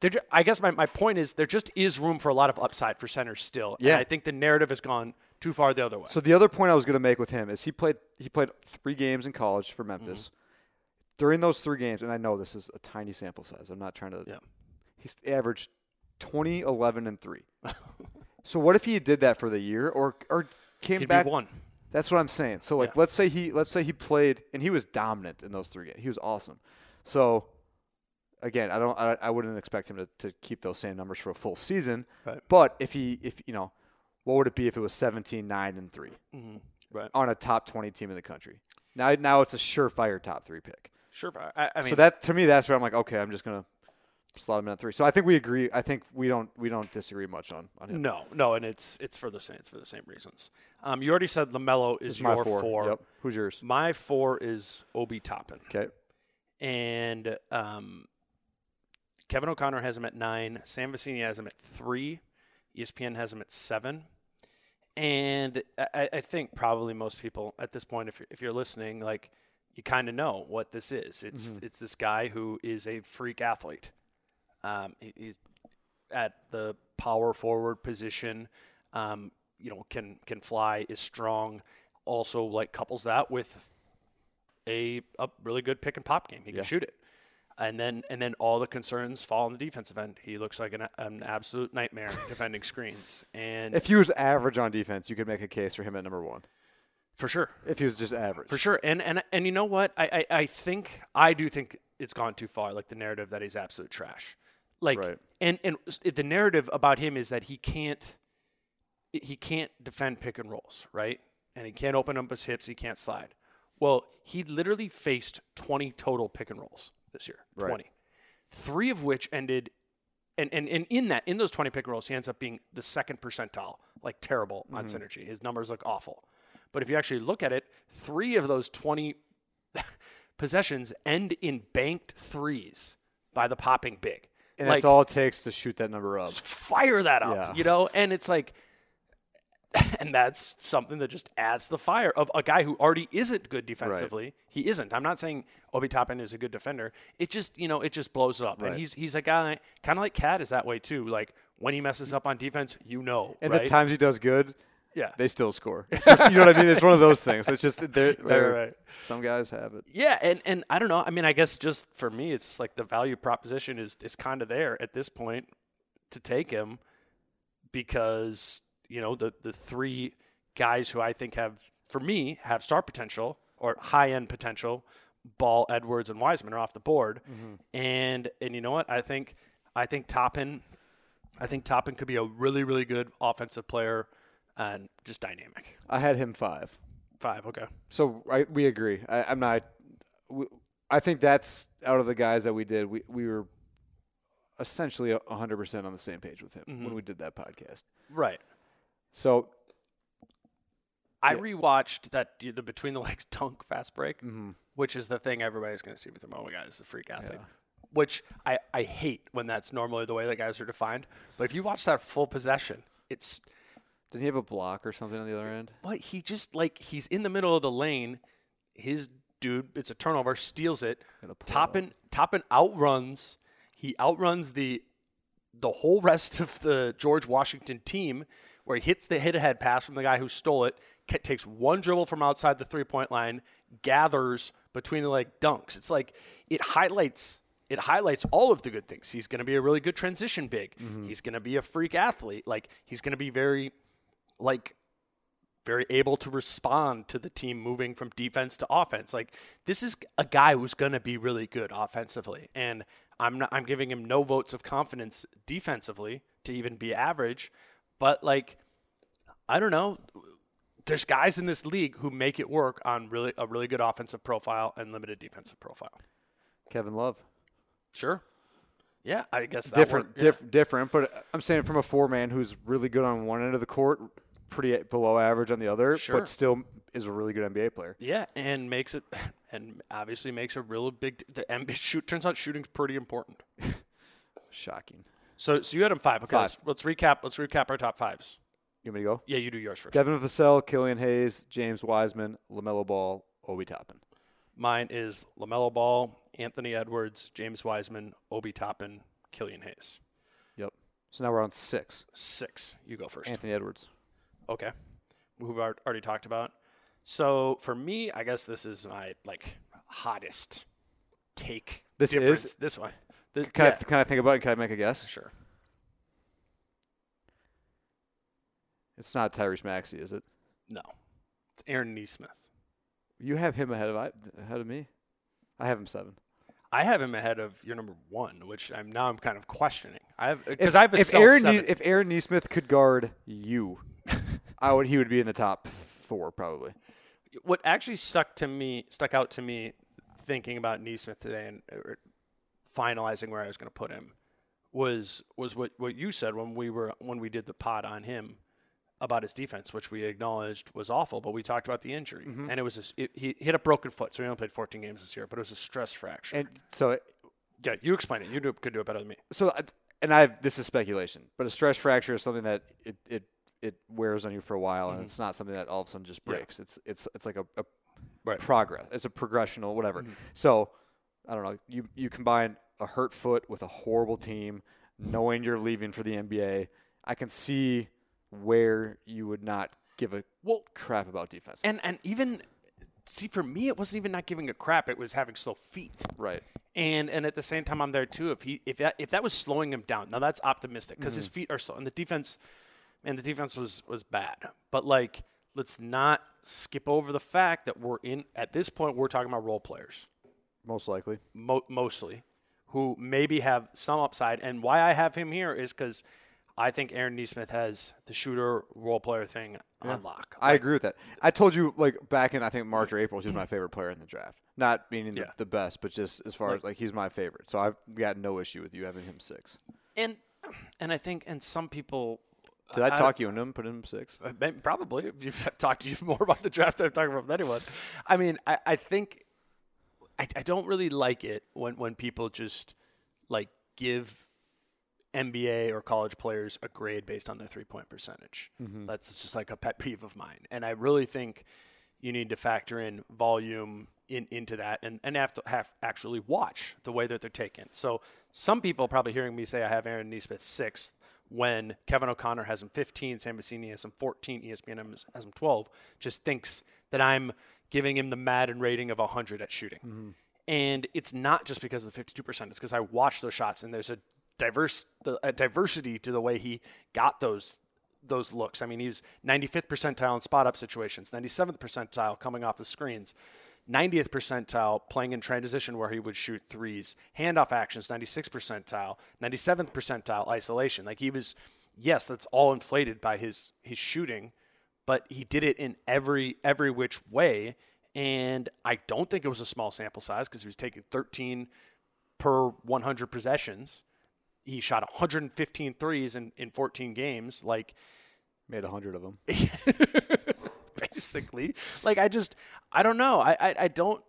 There, ju- I guess my, my point is there just is room for a lot of upside for centers still. And Yeah. I think the narrative has gone too far the other way. So the other point I was going to make with him is he played he played three games in college for Memphis. Mm-hmm. During those three games, and I know this is a tiny sample size. I'm not trying to. Yeah. He's averaged 20, 11, and three. [laughs] so what if he did that for the year, or or came He'd back? one. That's what I'm saying. So like, Yeah. let's say he let's say he played and he was dominant in those three games. He was awesome. So again, I don't I, I wouldn't expect him to, to keep those same numbers for a full season. Right. But if he if you know, what would it be if it was 17, 9, and three mm-hmm. Right. on a top 20 team in the country? Now now it's a surefire top three pick. Sure. I, I mean, so that to me that's where I'm like, okay, I'm just gonna slot him in at three. So I think we agree. I think we don't we don't disagree much on on him. no, no, and it's it's for the same it's for the same reasons. Um, you already said LaMelo is It's my your four. four. Yep. Who's yours? My four is Obi Toppin, Okay. and um, Kevin O'Connor has him at nine. Sam Vecenie has him at three. ESPN has him at seven. And I, I think probably most people at this point, if you're, if you're listening, like you kind of know what this is. It's it's this guy who is a freak athlete. Um, he, he's at the power forward position. Um, you know, can can fly, is strong. Also, like couples that with a a really good pick and pop game. He can shoot it, and then and then all the concerns fall on the defensive end. He looks like an, an absolute nightmare [laughs] defending screens, and If he was average on defense, you could make a case for him at number one. for sure, If he was just average. for sure. And and and you know what? I, I I think I do think it's gone too far. Like the narrative that he's absolute trash. Like Right. and and the narrative about him is that he can't he can't defend pick and rolls, right? And he can't open up his hips. He can't slide. Well, he literally faced 20 total pick and rolls this year. Right. 20. Three of which ended and, and, and in that in those 20 pick and rolls, he ends up being the second percentile, like terrible on Mm-hmm. synergy. His numbers look awful. But if you actually look at it, three of those 20 [laughs] possessions end in banked threes by the popping big. And like, that's all it takes to shoot that number up. fire that up, Yeah. you know? And it's like, [laughs] and that's something that just adds the fire of a guy who already isn't good defensively. He isn't. I'm not saying Obi Toppin is a good defender. It just, you know, it just blows it up. And he's he's a guy kind of like KAT is that way too. Like when he messes up on defense, you know, And right? the times he does good, yeah, they still score. Just- you know what I mean? It's one of those things. It's just they're, [laughs] they're right. some guys have it. Yeah, and, and I don't know. I mean, I guess just for me, it's just like the value proposition is is kind of there at this point to take him because you know the the three guys who I think have for me have star potential or high end potential, Ball, Edwards, and Wiseman are off the board, mm-hmm. and and you know what? I think I think Toppin, I think Toppin could be a really really good offensive player and just dynamic. I had him five. Five, okay. So I, we agree. I, I'm not. We, I think that's out of the guys that we did. We we were essentially 100 percent on the same page with him when we did that podcast. Right. So I Yeah. rewatched that the between the legs dunk fast break, Mm-hmm. which is the thing everybody's going to see with him. Oh my god, it's a freak athlete. Which I, I hate when that's normally the way that guys are defined. But if you watch that full possession, it's did he have a block or something on the other end? But he just like he's in the middle of the lane. His dude, it's a turnover, steals it. Toppin Toppin outruns. He outruns the the whole rest of the George Washington team, where he hits the hit ahead pass from the guy who stole it, takes one dribble from outside the three point line, gathers between the leg dunks. It's like it highlights it highlights all of the good things. He's going to be a really good transition big. Mm-hmm. He's going to be a freak athlete. Like he's going to be very like very able to respond to the team moving from defense to offense. Like this is a guy who's going to be really good offensively, and I'm not. I'm giving him no votes of confidence defensively to even be average, but like I don't know. There's guys in this league who make it work on really a really good offensive profile and limited defensive profile. Kevin Love. Sure. Yeah, I guess different, worked, yeah. diff- different. But I'm saying from a four man who's really good on one end of the court, pretty below average on the other, Sure. but still is a really good NBA player. Yeah, and makes it, [laughs] and obviously makes a real big. The NBA shoot turns out shooting's pretty important. [laughs] Shocking. So, so you had him five. Okay. Let's, let's recap. Let's recap our top fives. You want me to go? Yeah, you do yours first. Devin Vassell, Killian Hayes, James Wiseman, LaMelo Ball, Obi Toppin. Mine is LaMelo Ball, Anthony Edwards, James Wiseman, Obi Toppin, Killian Hayes. Yep. So now we're on six. Six. You go first. Anthony Edwards. Okay. Who we've already talked about. So for me, I guess this is my like hottest take. This difference. is? this one. The, Can, yeah, I, can I think about it? Can I make a guess? sure. It's not Tyrese Maxey, is it? No, it's Aaron Nesmith. You have him ahead of I, ahead of me. I have him seven. I have him ahead of your number one, which I'm now I'm kind of questioning. I have because I have a if Aaron seven. If Aaron Nesmith could guard you, I would he would be in the top four probably. what actually stuck to me stuck out to me thinking about Nesmith today and or finalizing where I was going to put him was was what what you said when we were when we did the pod on him about his defense, which we acknowledged was awful, but we talked about the injury Mm-hmm. and it was a, it, he hit a broken foot, so he only played 14 games this year, but it was a stress fracture. And so yeah, you explain it. You do, could do it better than me. so I- and I this is speculation, but a stress fracture is something that it it, it wears on you for a while, and it's not something that all of a sudden just Mm-hmm. Yeah. breaks. It's it's it's like a, a Right. Mm-hmm. progress. It's a progressional whatever. So I don't know. You you combine a hurt foot with a horrible team, knowing you're leaving for the NBA. I can see where you would not give a Well, crap about defense. and and even see for me, it wasn't even not giving a crap. It was having slow feet. right. And and at the same time, I'm there too. If he if that if that was slowing him down, now that's optimistic because his feet are slow, and the defense, and the defense was was bad. But like, let's not skip over the fact that we're in at this point. We're talking about role players Most likely. mo- mostly, who maybe have some upside. And why I have him here is because I think Aaron Nesmith has the shooter role player thing on lock. I agree with that. I told you like back in I think March or April, he's my favorite player in the draft. Not meaning the, Yeah. the best, but just as far as like he's my favorite. So I've got no issue with you having him six. and and I think and some people Did I talk you into him? Put him six. Uh, Probably. You've I've [laughs] talked to you more about the draft than I've talked about with anyone. I mean, I, I think I, I don't really like it when, when people just like give NBA or college players a grade based on their three point percentage. That's just like a pet peeve of mine. And I really think you need to factor in volume in, into that and, and have to have actually watch the way that they're taken. So some people probably hearing me say I have Aaron Nesmith sixth when Kevin O'Connor has him 15, Sam Vecenie has him 14, ESPN has- has him 12, just thinks that I'm giving him the Madden rating of 100 at shooting. Mm-hmm. And it's not just because of the 52%. It's because I watched those shots and there's a diverse a diversity to the way he got those those looks. I mean, he was 95th percentile in spot up situations, 97th percentile coming off the screens, 90th percentile playing in transition where he would shoot threes, handoff actions, 96th percentile, 97th percentile isolation. Like he was, yes, that's all inflated by his his shooting, but he did it in every every which way. And I don't think it was a small sample size because he was taking 13 per 100 possessions. He shot 115 threes in, in 14 games. Like, Made a hundred of them. [laughs] basically, like, I just, I don't know. I, I, I don't,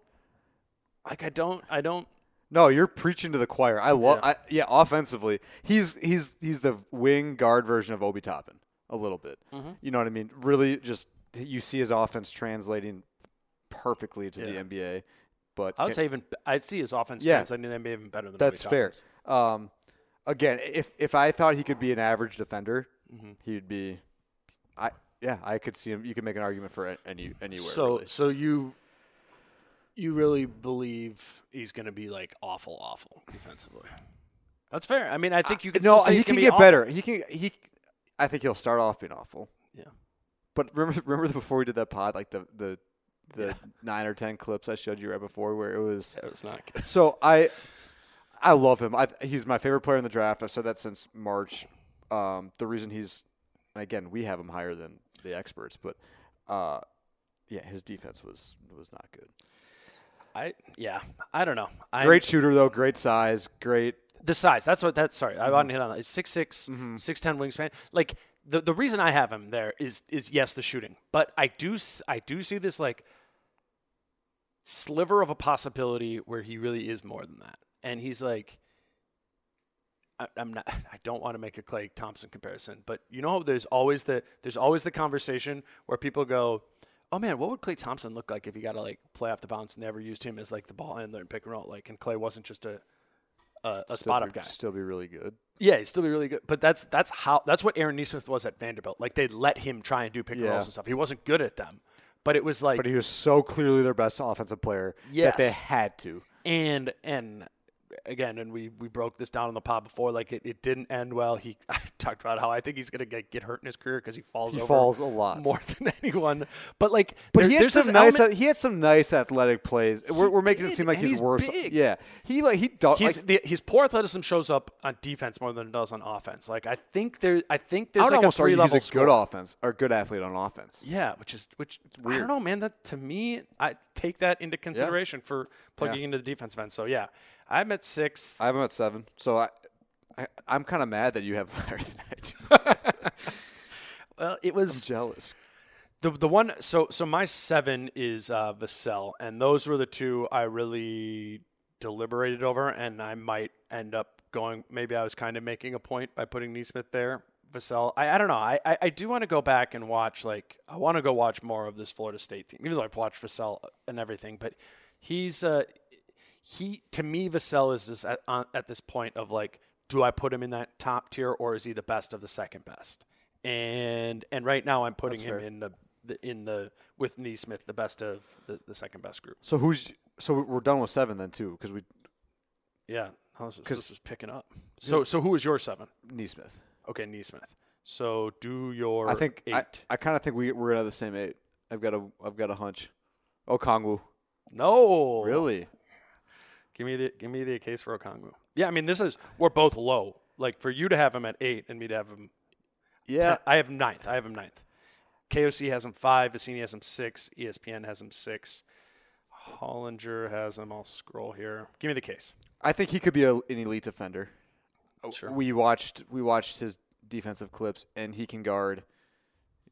like, I don't, I don't, No, you're preaching to the choir. I love. Yeah. yeah, offensively, he's he's he's the wing guard version of Obi Toppin a little bit. Mm-hmm. You know what I mean? Really, just you see his offense translating perfectly to Yeah. the NBA. But I would say even, I'd see his offense Yeah. translating the NBA even better than that's Obi fair. Um, again, if if I thought he could be an average defender, Mm-hmm. he'd be. I yeah, I could see him. You could make an argument for any anywhere. So, really. so you, you really believe he's going to be like awful, awful defensively? That's fair. I mean, I think you could no, he can get awful. better. He can he. I think he'll start off being awful. Yeah. But remember, [laughs] remember before we did that pod, like the the the nine or ten clips I showed you right before, where it was. That was not good. So I, I love him. I, he's my favorite player in the draft. I've said that since March. Um, the reason he's, again, we have him higher than the experts, but, uh, yeah, his defense was was not good. I yeah, I don't know. I, Great shooter though, great size, great. the size. That's what that's sorry. Mm-hmm. I want to hit on that. It's 6'6", 6'10 wingspan. Like the the reason I have him there is is yes the shooting, but I do I do see this like sliver of a possibility where he really is more than that, and he's like. I, I'm not. [laughs] I don't want to make a Klay Thompson comparison, but you know, there's always the there's always the conversation where people go, "Oh man, what would Klay Thompson look like if he got to like play off the bounce? And never used him as like the ball handler and pick and roll, like, and Klay wasn't just a a, a spot up guy. Still be really good. Yeah, he'd still be really good. But that's that's how that's what Aaron Nesmith was at Vanderbilt. Like they let him try and do pick and Yeah. rolls and stuff. He wasn't good at them, but it was like But he was so clearly their best offensive player that they had to. and and again, and we we broke this down on the pod before. Like it, it didn't end well. He [laughs] I talked about how I think he's gonna get, get hurt in his career because he falls He over falls a lot. more [laughs] than anyone. But like, But there- he had some nice. element- he had some nice athletic plays. We're, we're making it seem like he's, he's worse. big. Yeah, he like he does. He's like, the, his poor athleticism shows up on defense more than it does on offense. Like I think there, I think I there's would like a three argue he's level a good offense or good athlete on offense. Yeah, which is which I don't know, man. That to me, I take that into consideration for plugging Yeah. into the defensive end. So yeah, I'm at six. I have him at seven, so I, I I'm kind of mad that you have [laughs] higher than I do. [laughs] well, it I'm was jealous. the the one. So so my seven is uh, Vassell, and those were the two I really deliberated over, and I might end up going. Maybe I was kind of making a point by putting Nesmith there. Vassell, I, I don't know. I, I, I do want to go back and watch like I want to go watch more of this Florida State team, even though I've watched Vassell and everything. But he's uh he to me Vassell is this at, on, at this point of like, do I put him in that top tier or is he the best of the second best? And and right now I'm putting him in the, the in the with Nesmith the best of the, the second best group. So who's so we're done with seven then too because we Yeah, how's this? This is picking up. So so who is your seven? Nesmith. Okay, Nesmith. So do your I think eight. I, I kind of think we we're at the same eight. I've got a I've got a hunch. Oh, Kongwu. no, Really? Give me the give me the case for Okongwu. Yeah, I mean this is we're both low Like for you to have him at eight and me to have him. Yeah, ten- I have him ninth. I have him ninth. KOC has him five. Vecenie has him six. ESPN has him six. Hollinger has him. I'll scroll here. Give me the case. I think he could be a, an elite defender. Oh, sure. We watched we watched his defensive clips, and he can guard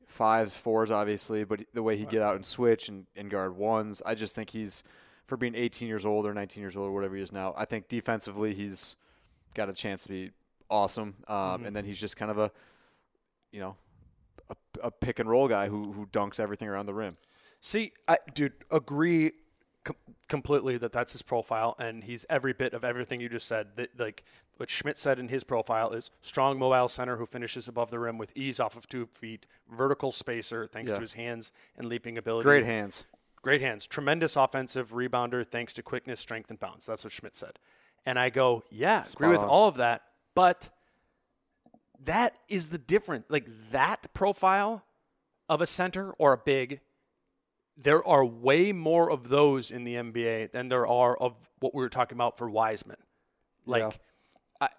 fives, fours, obviously, but the way he get out and switch and, and guard ones, I just think he's for being 18 years old or 19 years old or whatever he is now. I think defensively he's got a chance to be awesome, um, Mm-hmm. and then he's just kind of a you know a, a pick and roll guy who who dunks everything around the rim. See, I, dude, agree com- completely that that's his profile, and he's every bit of everything you just said. That, like what Schmitz said in his profile is strong mobile center who finishes above the rim with ease off of two feet, vertical spacer thanks Yeah. to his hands and leaping ability. Great hands. Great hands. Tremendous offensive rebounder thanks to quickness, strength, and bounce. That's what Schmitz said. And I go, yeah, agree with on. all of that. But that is the difference. Like that profile of a center or a big, there are way more of those in the NBA than there are of what we were talking about for Wiseman. Like, I,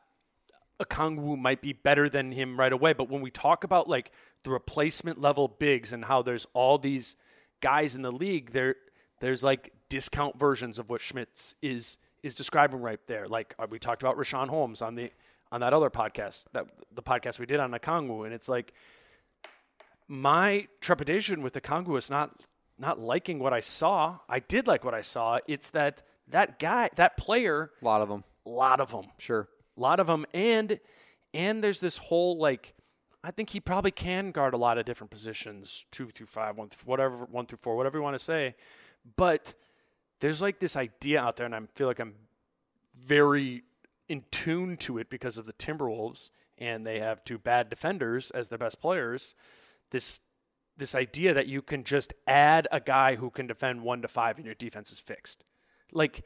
Okongwu might be better than him right away, but when we talk about like the replacement level bigs and how there's all these guys in the league, there there's like discount versions of what Schmitz is is describing right there. Like uh, we talked about Richaun Holmes on the on that other podcast, that the podcast we did on Okongwu, and it's like my trepidation with Okongwu is not not liking what I saw. I did like what I saw. It's that that guy, that player, A lot of them, a lot of them sure. a lot of them and and there's this whole like i think he probably can guard a lot of different positions two through five one through whatever one through four whatever you want to say. But there's like this idea out there and i feel like i'm very in tune to it because of the timberwolves and they have two bad defenders as their best players. This this idea that you can just add a guy who can defend one to five and your defense is fixed. Like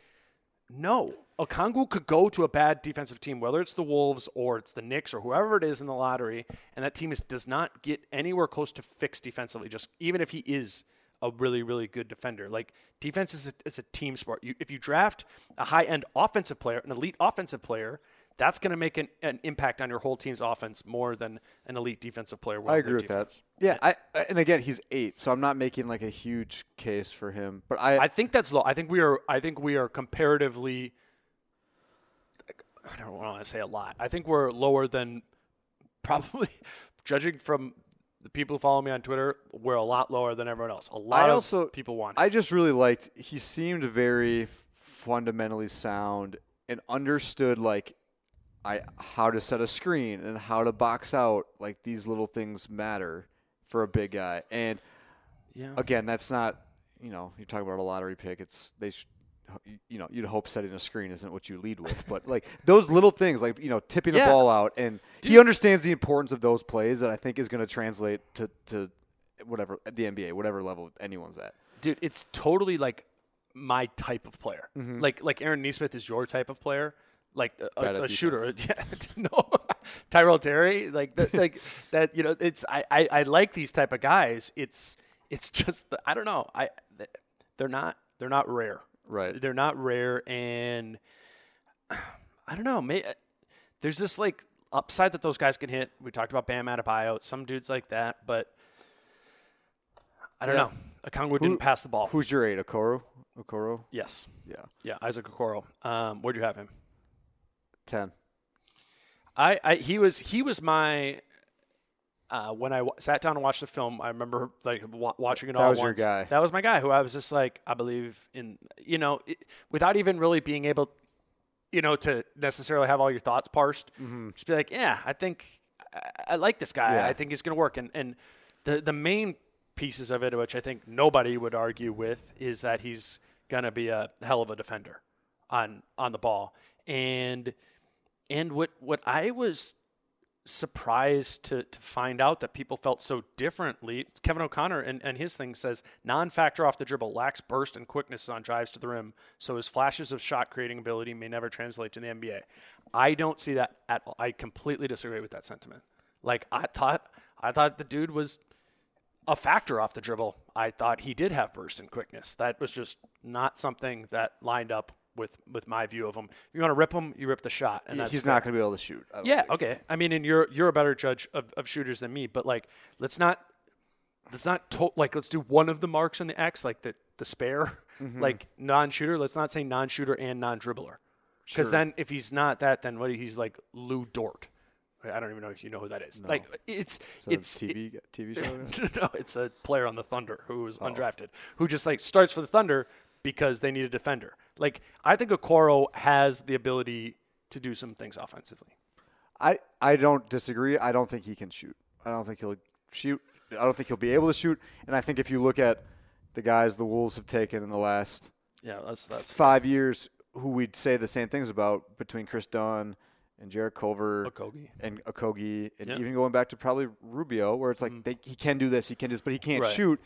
no. Okongwu could go to a bad defensive team, whether it's the Wolves or it's the Knicks or whoever it is in the lottery, and that team is, does not get anywhere close to fixed defensively, just even if he is a really, really good defender. Like, defense is a, is a team sport. You, if you draft a high end offensive player, an elite offensive player, that's going to make an, an impact on your whole team's offense more than an elite defensive player. I agree with defense. that. Yeah, I, I- and again, he's eight, so I'm not making like a huge case for him. But I, I think that's low. I think we are. I think we are comparatively. I don't want to say a lot. I think we're lower than probably, [laughs] judging from the people who follow me on Twitter, we're a lot lower than everyone else. A lot I of also people want. I just really liked. He seemed very fundamentally sound and understood like I how to set a screen and how to box out. Like these little things matter for a big guy. And yeah. again, that's not you know you're talking about a lottery pick. It's they. Sh- you know, you'd hope setting a screen isn't what you lead with, [laughs] but like those little things, like you know, tipping Yeah. the ball out, and he understands the importance of those plays that I think is going to translate to to whatever the NBA, whatever level anyone's at. dude, it's totally like my type of player. Mm-hmm. Like like Aaron Nesmith is your type of player, like a, a, a shooter. [laughs] Yeah, [laughs] no, Tyrell Terry, like that, like [laughs] that. You know, it's I, I I like these type of guys. It's it's just the, I don't know. I they're not they're not rare. Right. They're not rare, and I don't know. May, there's this like upside that those guys can hit. We talked about Bam Adebayo, some dudes like that, but I don't Yeah. know. Okongwu didn't pass the ball. Who's your eight? Okoro? Okoro? Yes. Yeah. Yeah, Isaac Okoro. Um, where'd you have him? Ten. I, I he was he was my uh, when I w- sat down and watched the film. I remember like wa- watching it That all was at your guy. That was my guy who I was just like I believe in. You know, it, without even really being able, you know, to necessarily have all your thoughts parsed. Just be like, yeah, I think I, I like this guy. Mm-hmm. Yeah. I think he's going to work. And and the the main pieces of it, which I think nobody would argue with, is that he's going to be a hell of a defender on on the ball. And and what what I was surprised to to find out that people felt so differently. Kevin O'Connor and, and his thing says non-factor off the dribble lacks burst and quickness on drives to the rim, so his flashes of shot creating ability may never translate to the NBA. I don't see that at all. I completely disagree with that sentiment. Like I thought I thought the dude was a factor off the dribble. I thought he did have burst and quickness. That was just not something that lined up with with my view of him. If you want to rip him, you rip the shot, and that's he's fair. not going to be able to shoot. Yeah, think. okay. I mean, and you're you're a better judge of, of shooters than me, but like, let's not let's not to, like let's do one of the marks on the X, like the the spare, Mm-hmm. like non-shooter. Let's not say non-shooter and non-dribbler, because then if he's not that, then what he's like Lu Dort. I don't even know if you know who that is. Like it's So it's TV TV show. [laughs] no, it's a player on the Thunder who Oh. was undrafted, who just like starts for the Thunder because they need a defender. Like I think Okoro has the ability to do some things offensively. I I don't disagree. I don't think he can shoot. I don't think he'll shoot. I don't think he'll be able to shoot. And I think if you look at the guys the Wolves have taken in the last Yeah, that's that's five years, who we'd say the same things about between Kris Dunn and Jarrett Culver Okogie. and Okogie, and Yeah. even going back to probably Rubio, where it's like mm. they, he can do this, he can do this, but he can't Right. shoot.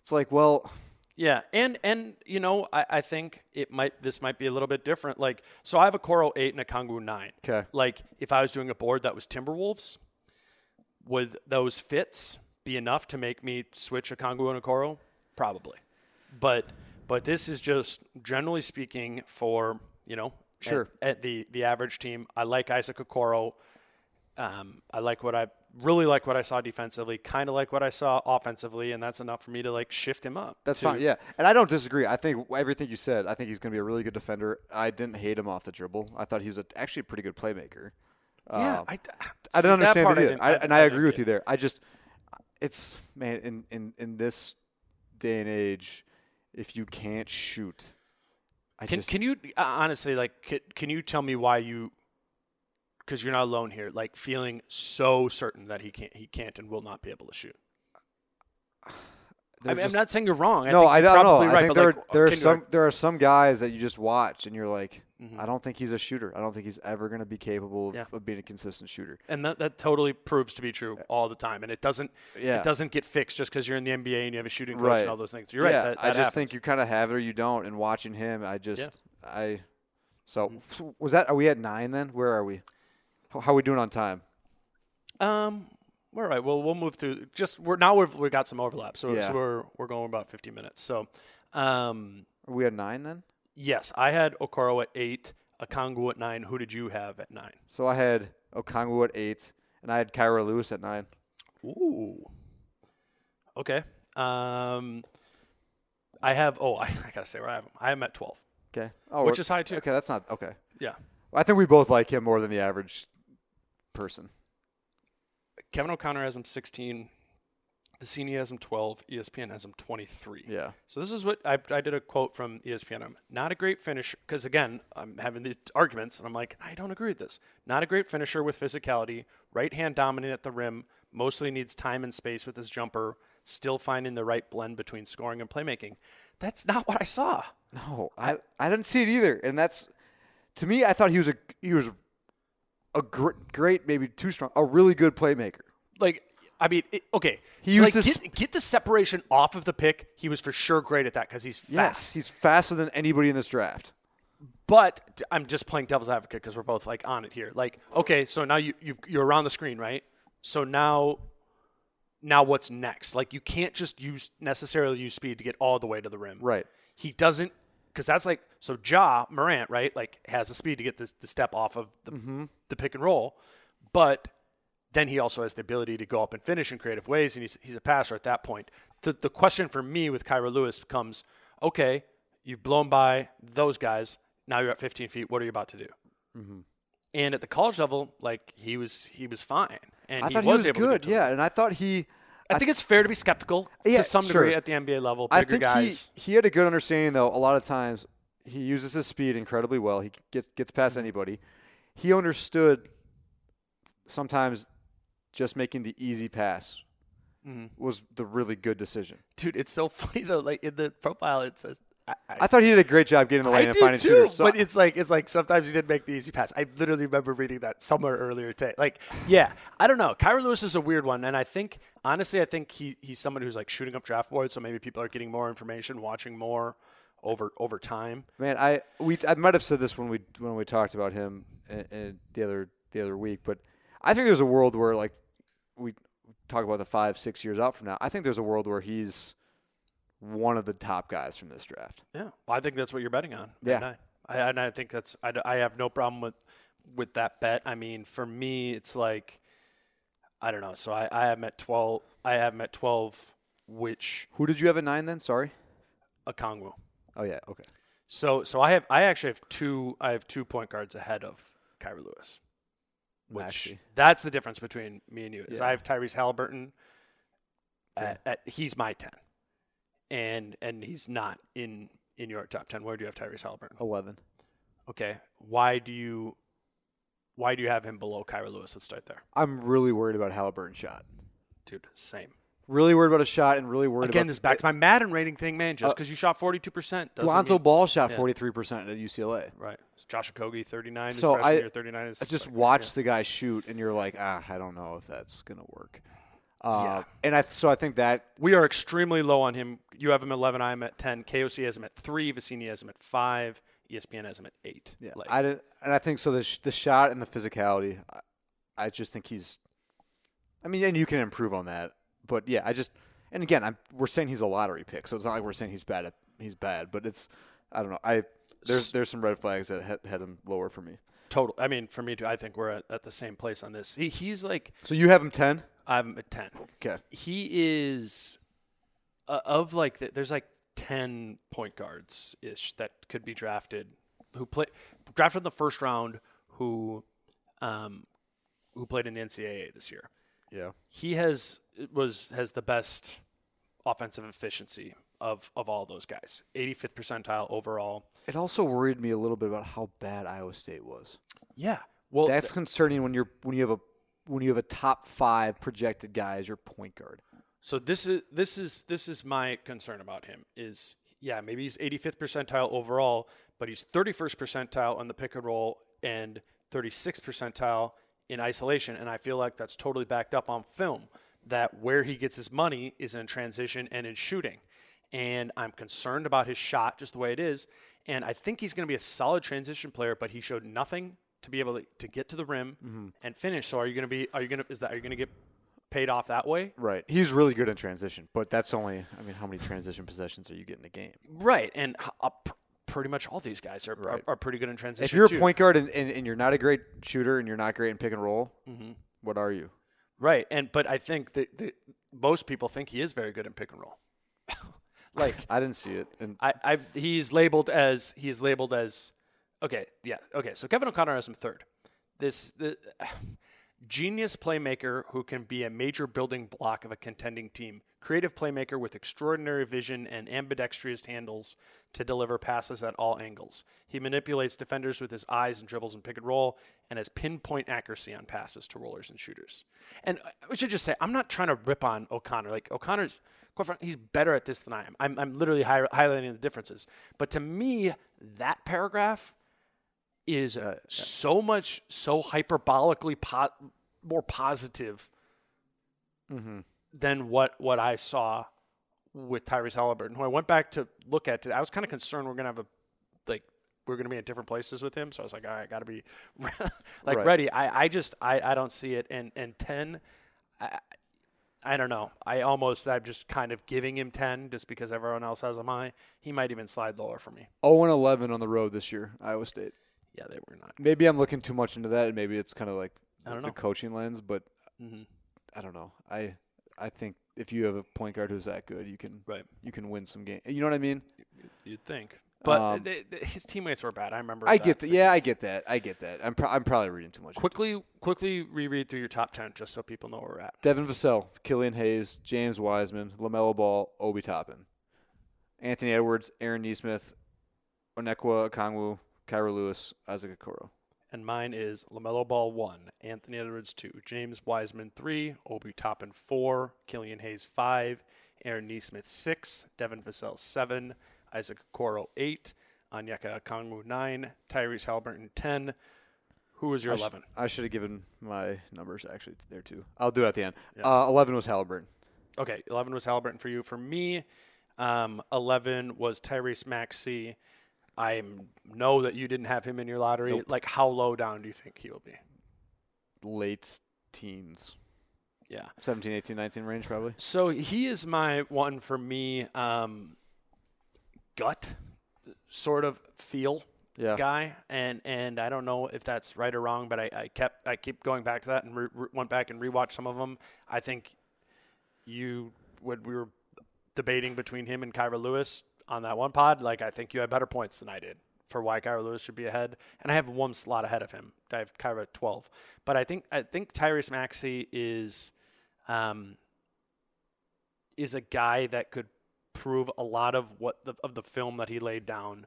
It's like, well, Yeah, and and you know, I, I think it might this might be a little bit different. Like, so I have Okoro eight and Okongwu nine. Okay. Like, if I was doing a board that was Timberwolves, would those fits be enough to make me switch Okongwu and Okoro? Probably, but but this is just generally speaking for you know at- Sure. at, the the average team. I like Isaac Okoro. Um, I like what I really like what I saw defensively, kind of like what I saw offensively, and that's enough for me to like shift him up. That's to- fine. Yeah, and I don't disagree. I think everything you said. I think he's going to be a really good defender. I didn't hate him off the dribble. I thought he was a, actually a pretty good playmaker. Yeah, Um, I, I that understand part it I I, and I agree with you there. I just, it's man, in in in this day and age, if you can't shoot, I Can just can you uh, honestly like can, can you tell me why you? Because you're not alone here. Like feeling so certain that he can't he can't and will not be able to shoot. I mean, I'm not saying you're wrong. I no, think I don't know. probably I think there like, are, there are some there are some guys that you just watch and you're like, Mhm. I don't think he's a shooter. I don't think he's ever going to be capable of, Yeah. of being a consistent shooter. and that, that totally proves to be true all the time. And it doesn't Yeah. it doesn't get fixed just because you're in the NBA and you have a shooting coach Right. and all those things. You're right. Yeah, that, I that just think you kind of have it or you don't. And watching him, I just I so, so was that? Are we at nine then? Where are we? How, how are we doing on time? Um, all right. Well, we'll move through. Just we're now we've we got some overlap, so, Yeah. so we're we're going about 50 minutes. So, um, Are we at nine then? yes, I had Okoro at eight, Okongwu at nine. Who did you have at nine? So I had Okongwu at eight, and I had Kira Lewis at nine. Ooh. Okay. Um, I have. Oh, I, [laughs] I gotta say where I have him. I have at 12. Okay, oh, Which is high, too. Okay, that's not okay. Yeah. I think we both like him more than the average person. Kevin O'Connor has him 16. Vecenie has him 12. ESPN has him 23. Yeah. So this is what I, I did a quote from ESPN. I'm not a great finisher because again I'm having these arguments and I'm like I don't agree with this. Not a great finisher with physicality. Right hand dominant at the rim. Mostly needs time and space with his jumper. Still finding the right blend between scoring and playmaking. That's not what I saw. No, I I didn't see it either, and that's to me. I thought he was a he was a gr- great, maybe too strong, a really good playmaker. Like I mean, it, okay. He So, used like, get, get the separation off of the pick. He was for sure great at that because he's fast. Yes, he's faster than anybody in this draft. But I'm just playing devil's advocate because we're both like on it here. Like, okay, so now you you've, you're around the screen, right? So now, now what's next? Like, you can't just use necessarily use speed to get all the way to the rim. Right. He doesn't because that's like so. Ja Morant, right? Like has the speed to get this the step off of the Mm-hmm. the pick and roll, but then he also has the ability to go up and finish in creative ways, and he's he's a passer at that point. The the question for me with Kira Lewis becomes, okay, you've blown by those guys. Now you're at 15 feet. What are you about to do? Mm-hmm. And at the college level, like he was he was fine, and I he thought was, he was able to get good. Yeah, and I thought he. I think it's fair to be skeptical Yeah, to some degree at the NBA level. I think guys. he he had a good understanding though. A lot of times he uses his speed incredibly well. He gets gets past Mm-hmm. anybody. He understood sometimes just making the easy pass Mm-hmm. was the really good decision. Dude, it's so [laughs] funny though. Like in the profile, it says. I, I thought he did a great job getting the lane I and finding too, shooters. So but it's like it's like sometimes he didn't make the easy pass. I literally remember reading that somewhere earlier today. Like, yeah, I don't know. Kira Lewis is a weird one, and I think honestly, I think he he's someone who's like shooting up draft boards, so maybe people are getting more information, watching more over over time. Man, I we I might have said this when we when we talked about him uh, uh, the other the other week, but I think there's a world where like we talk about the five six years out from now. I think there's a world where he's one of the top guys from this draft. Yeah, well, I think that's what you're betting on. Yeah. nine. I, and I think that's I, I have no problem with with that bet. I mean, for me, it's like I don't know. So I, I have at twelve. I have at twelve, which Who did you have at nine then? Sorry. Okongwu. Oh yeah. Okay. So so I have I actually have two I have two point guards ahead of Kira Lewis. Which that's the difference between me and you is Yeah. I have Tyrese Haliburton. At, at, he's my ten, and and he's not in in your top ten. Where do you have Tyrese Haliburton? Eleven. Okay, why do you why do you have him below Kira Lewis? Let's start there, I'm really worried about Haliburton shot. dude. Same. Really worried about a shot and really worried Again, about this back to my Madden rating thing, man. Just because you shot forty two percent, Lonzo Ball shot Yeah. 43% at UCLA. Right. It's Josh Okogie, 39. His So freshman I- year, 39. Is I just like, watched yeah. the guy shoot, and you're like, ah, I don't know if that's gonna work. Uh, Yeah. And I so I think that We are extremely low on him. You have him at 11. I'm at 10. KOC has him at 3. Vecenie has him at 5. ESPN has him at 8. yeah, Like, I didn't, and I think so. The sh- the shot and the physicality, I, I just think he's. I mean, and you can improve on that, but yeah, I just and again, I'm we're saying he's a lottery pick, so it's not like we're saying he's bad. At, he's bad, but it's I don't know. I there's there's some red flags that had, had him lower for me. total. I mean, for me, too, I think we're at, at the same place on this. He, he's like, So you have him ten. I'm at 10. Okay. He is uh, of like, the, there's like 10 point guards ish that could be drafted who play drafted in the first round who um, who played in the NCAA this year. Yeah. he has was has the best offensive efficiency of of all those guys. 85th percentile overall. It also worried me a little bit about how bad Iowa State was. Yeah. Well, That's concerning when you're when you have a when you have a top five projected guy as your point guard. so this is this is this is my concern about him is yeah, maybe he's 85th percentile overall, but he's 31st percentile on the pick and roll and 36th percentile in isolation and I feel like that's totally backed up on film that where he gets his money is in transition and in shooting. And I'm concerned about his shot just the way it is. And I think he's going to be a solid transition player, but he showed nothing to be able to, to get to the rim and finish. So are you going to be, are you going to, is that, are you going to get paid off that way? Right. He's really good in transition, but that's only I mean, how many transition possessions are you getting a game? Right. And uh, pr- pretty much all these guys are, Right. are, are pretty good in transition. If you're a point guard and, and, and you're not a great shooter and you're not great in pick and roll, Mm-hmm. what are you? Right. And, but I think that, that most people think he is very good in pick and roll. [laughs] like, [laughs] I didn't see it. And I, I he's labeled as he's labeled as okay, yeah, okay. So Kevin O'Connor has him third. This the [sighs] genius playmaker who can be a major building block of a contending team. Creative playmaker with extraordinary vision and ambidextrous handles to deliver passes at all angles. He manipulates defenders with his eyes and dribbles and pick and roll, and has pinpoint accuracy on passes to rollers and shooters. And I should just say, I'm not trying to rip on O'Connor. Like O'Connor's, quite frankly, he's better at this than I am. I'm, I'm literally hi- highlighting the differences. But to me, that paragraph is uh, so much, so hyperbolically po- more positive mm-hmm. than what what I saw with Tyrese Haliburton, who I went back to look at. Today. I was kind of concerned we're gonna have a like we're gonna be in different places with him. So I was like, all right, I got to be [laughs] like Right. ready. I, I just I, I don't see it. And and ten, I, I don't know. I almost I'm just kind of giving him ten just because everyone else has him high. He might even slide lower for me. 0 and 11 on the road this year, Iowa State. Yeah, they were not. Maybe I'm looking too much into that, and maybe it's kind of like I don't the coaching lens, but Mhm. I don't know. I I think if you have a point guard who's that good, you can Right. you can win some games. You know what I mean? You'd think, but Um, they, they- his teammates were bad. I remember. I get that. Yeah, I get that. I get that. I'm pro- I'm probably reading too much. Quickly, quickly reread through your top ten just so people know where we're at. Devin Vassell, Killian Hayes, James Wiseman, LaMelo Ball, Obi Toppin, Anthony Edwards, Aaron Nesmith, Onyeka Okongwu, Kira Lewis, Isaac Okoro. And mine is LaMelo Ball 1, Anthony Edwards 2, James Wiseman 3, Obi Toppin 4, Killian Hayes 5, Aaron Nesmith 6, Devin Vassell 7, Isaac Okoro 8, Onyeka Okongwu 9, Tyrese Haliburton 10. Who was your I sh- 11? I should have given my numbers actually t- there too. I'll do it at the end. Uh, Eleven was Haliburton. Okay, 11 was Haliburton for you. For me, um, 11 was Tyrese Maxey. I know that you didn't have him in your lottery. Like, how low down do you think he will be? Late teens, Yeah. 17, 18, 19 range probably. So he is my one for me. Um, gut sort of feel Yeah. guy, and and I don't know if that's right or wrong, but I, I kept I keep going back to that and re- re- went back and rewatched some of them. I think you when we were debating between him and Kira Lewis on that one pod, like I think you had better points than I did for why Kira Lewis should be ahead, and I have one slot ahead of him. I have Kira at twelve, but I think I think Tyrese Maxey is. Um, is a guy that could prove a lot of what the, of the film that he laid down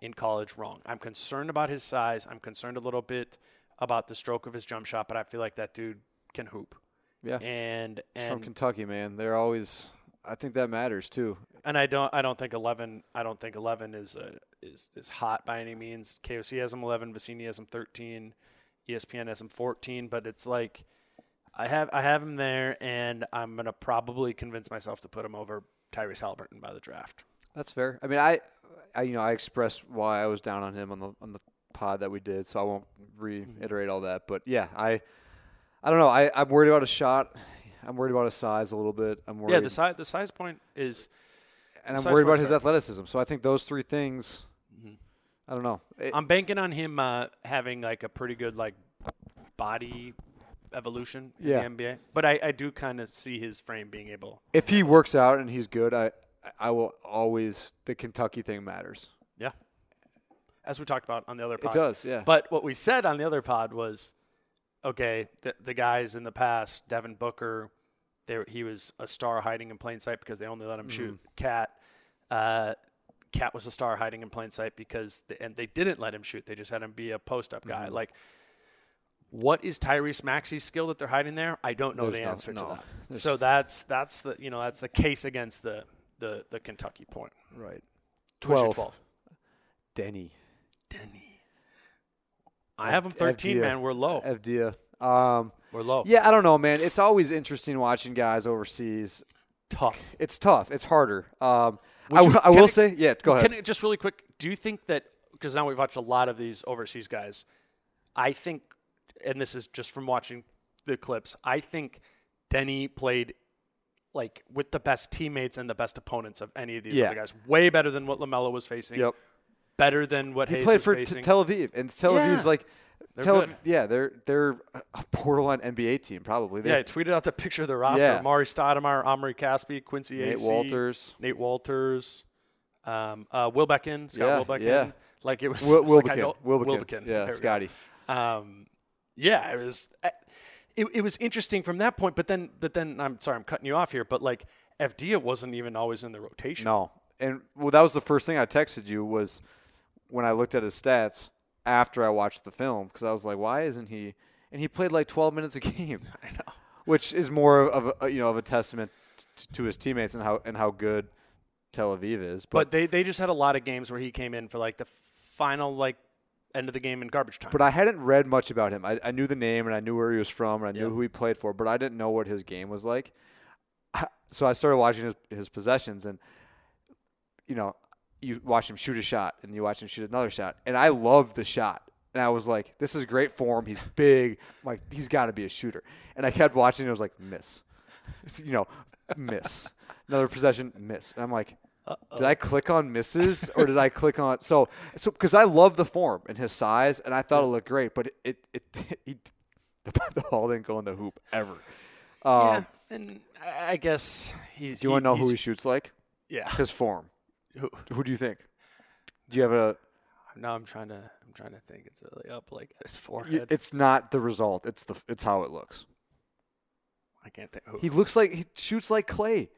in college wrong. I'm concerned about his size. I'm concerned a little bit about the stroke of his jump shot, but I feel like that dude can hoop. Yeah. And From Kentucky, man. They're always. I think that matters too. and I don't I don't think 11 I don't think 11 is uh, is is hot by any means. KOC has him 11, Vecenie has him 13, ESPN has him 14, but it's like I have I have him there and I'm going to probably convince myself to put him over Tyrese Haliburton by the draft. That's fair. I mean, I, I, you know, I expressed why I was down on him on the on the pod that we did, so I won't reiterate all that. But yeah, I, I don't know. I I'm worried about his shot. I'm worried about his size a little bit. I'm worried. Yeah, the size the size point is and I'm worried about his athleticism. So I think those three things. I don't know. It- I'm banking on him uh, having like a pretty good like body evolution in Yeah. the NBA. But I, I do kind of see his frame being able. if he works out and he's good, I I will always the Kentucky thing matters. Yeah. As we talked about on the other pod. It does, yeah. But what we said on the other pod was, okay, the, the guys in the past, Devin Booker, they, he was a star hiding in plain sight because they only let him shoot. Mm-hmm. KAT, uh, KAT was a star hiding in plain sight because they, and they didn't let him shoot. They just had him be a post up Mm-hmm. guy. Like, what is Tyrese Maxey's skill that they're hiding there? I don't know There's the no- answer to no. that. [laughs] So that's that's the you know that's the case against the the, the Kentucky point. Right. 12. 12? Deni. Deni. I have him 13, Avdija. man. We're low. Avdija. Um, We're low. yeah, I don't know, man. It's always interesting watching guys overseas. Tough. It's tough. It's harder. Um, I, you- I will I- say, yeah. Go ahead. Can I, just really quick, do you think that because now we've watched a lot of these overseas guys, I think, and this is just from watching the clips, I think Deni played like with the best teammates and the best opponents of any of these Yeah. other guys. Way better than what LaMelo was facing. Yep. Better than what He Hayes played was for T- Tel Aviv, and Tel Yeah. Aviv's like, They're Tel good. Aviv, yeah, they're they're a borderline NBA team probably. yeah, I tweeted out the picture of the roster: Yeah. Amar'e Stoudemire, Omri Caspi, Quincy Nate Acy, Wolters. Nate Wolters, um, uh, Wilbekin, Scott Yeah, Wilbekin. yeah. Like it was, Will, [laughs] it was like I Wilbekin. know- Wilbekin. Wilbekin. Yeah, There. Scotty. Um, yeah, it was. uh, It, it was interesting from that point, but then, but then I'm sorry, I'm cutting you off here, but like Avdija wasn't even always in the rotation. No, and well, that was the first thing I texted you was when I looked at his stats after I watched the film because I was like, why isn't he? And he played like 12 minutes a game. [laughs] I know. which is more of a you know of a testament t- to his teammates and how and how good Tel Aviv is. But But they they just had a lot of games where he came in for like the final like end of the game in garbage time. but I hadn't read much about him. I, I knew the name and I knew where he was from and I knew Yep. who he played for, but I didn't know what his game was like. So I started watching his his possessions and you know you watch him shoot a shot and you watch him shoot another shot and I loved the shot. And I was like, this is great form. He's [laughs] big. I'm like, he's got to be a shooter. And I kept watching. And I was like, miss. [laughs] You know, miss. Another possession, miss. And I'm like, did I click on misses or did I click on [laughs] so so because I love the form and his size and I thought it looked great, but it it, it, he, the, the ball didn't go in the hoop ever. Um, yeah, and I I guess he's. Do you want to know who he shoots like? Yeah. His form. Who- Who do you think? Do you have a? Now I'm trying to. I'm trying to think. It's really up like at his you- forehead. It's not the result. It's the it's how it looks. I can't think. Who. He looks like he shoots like Klay.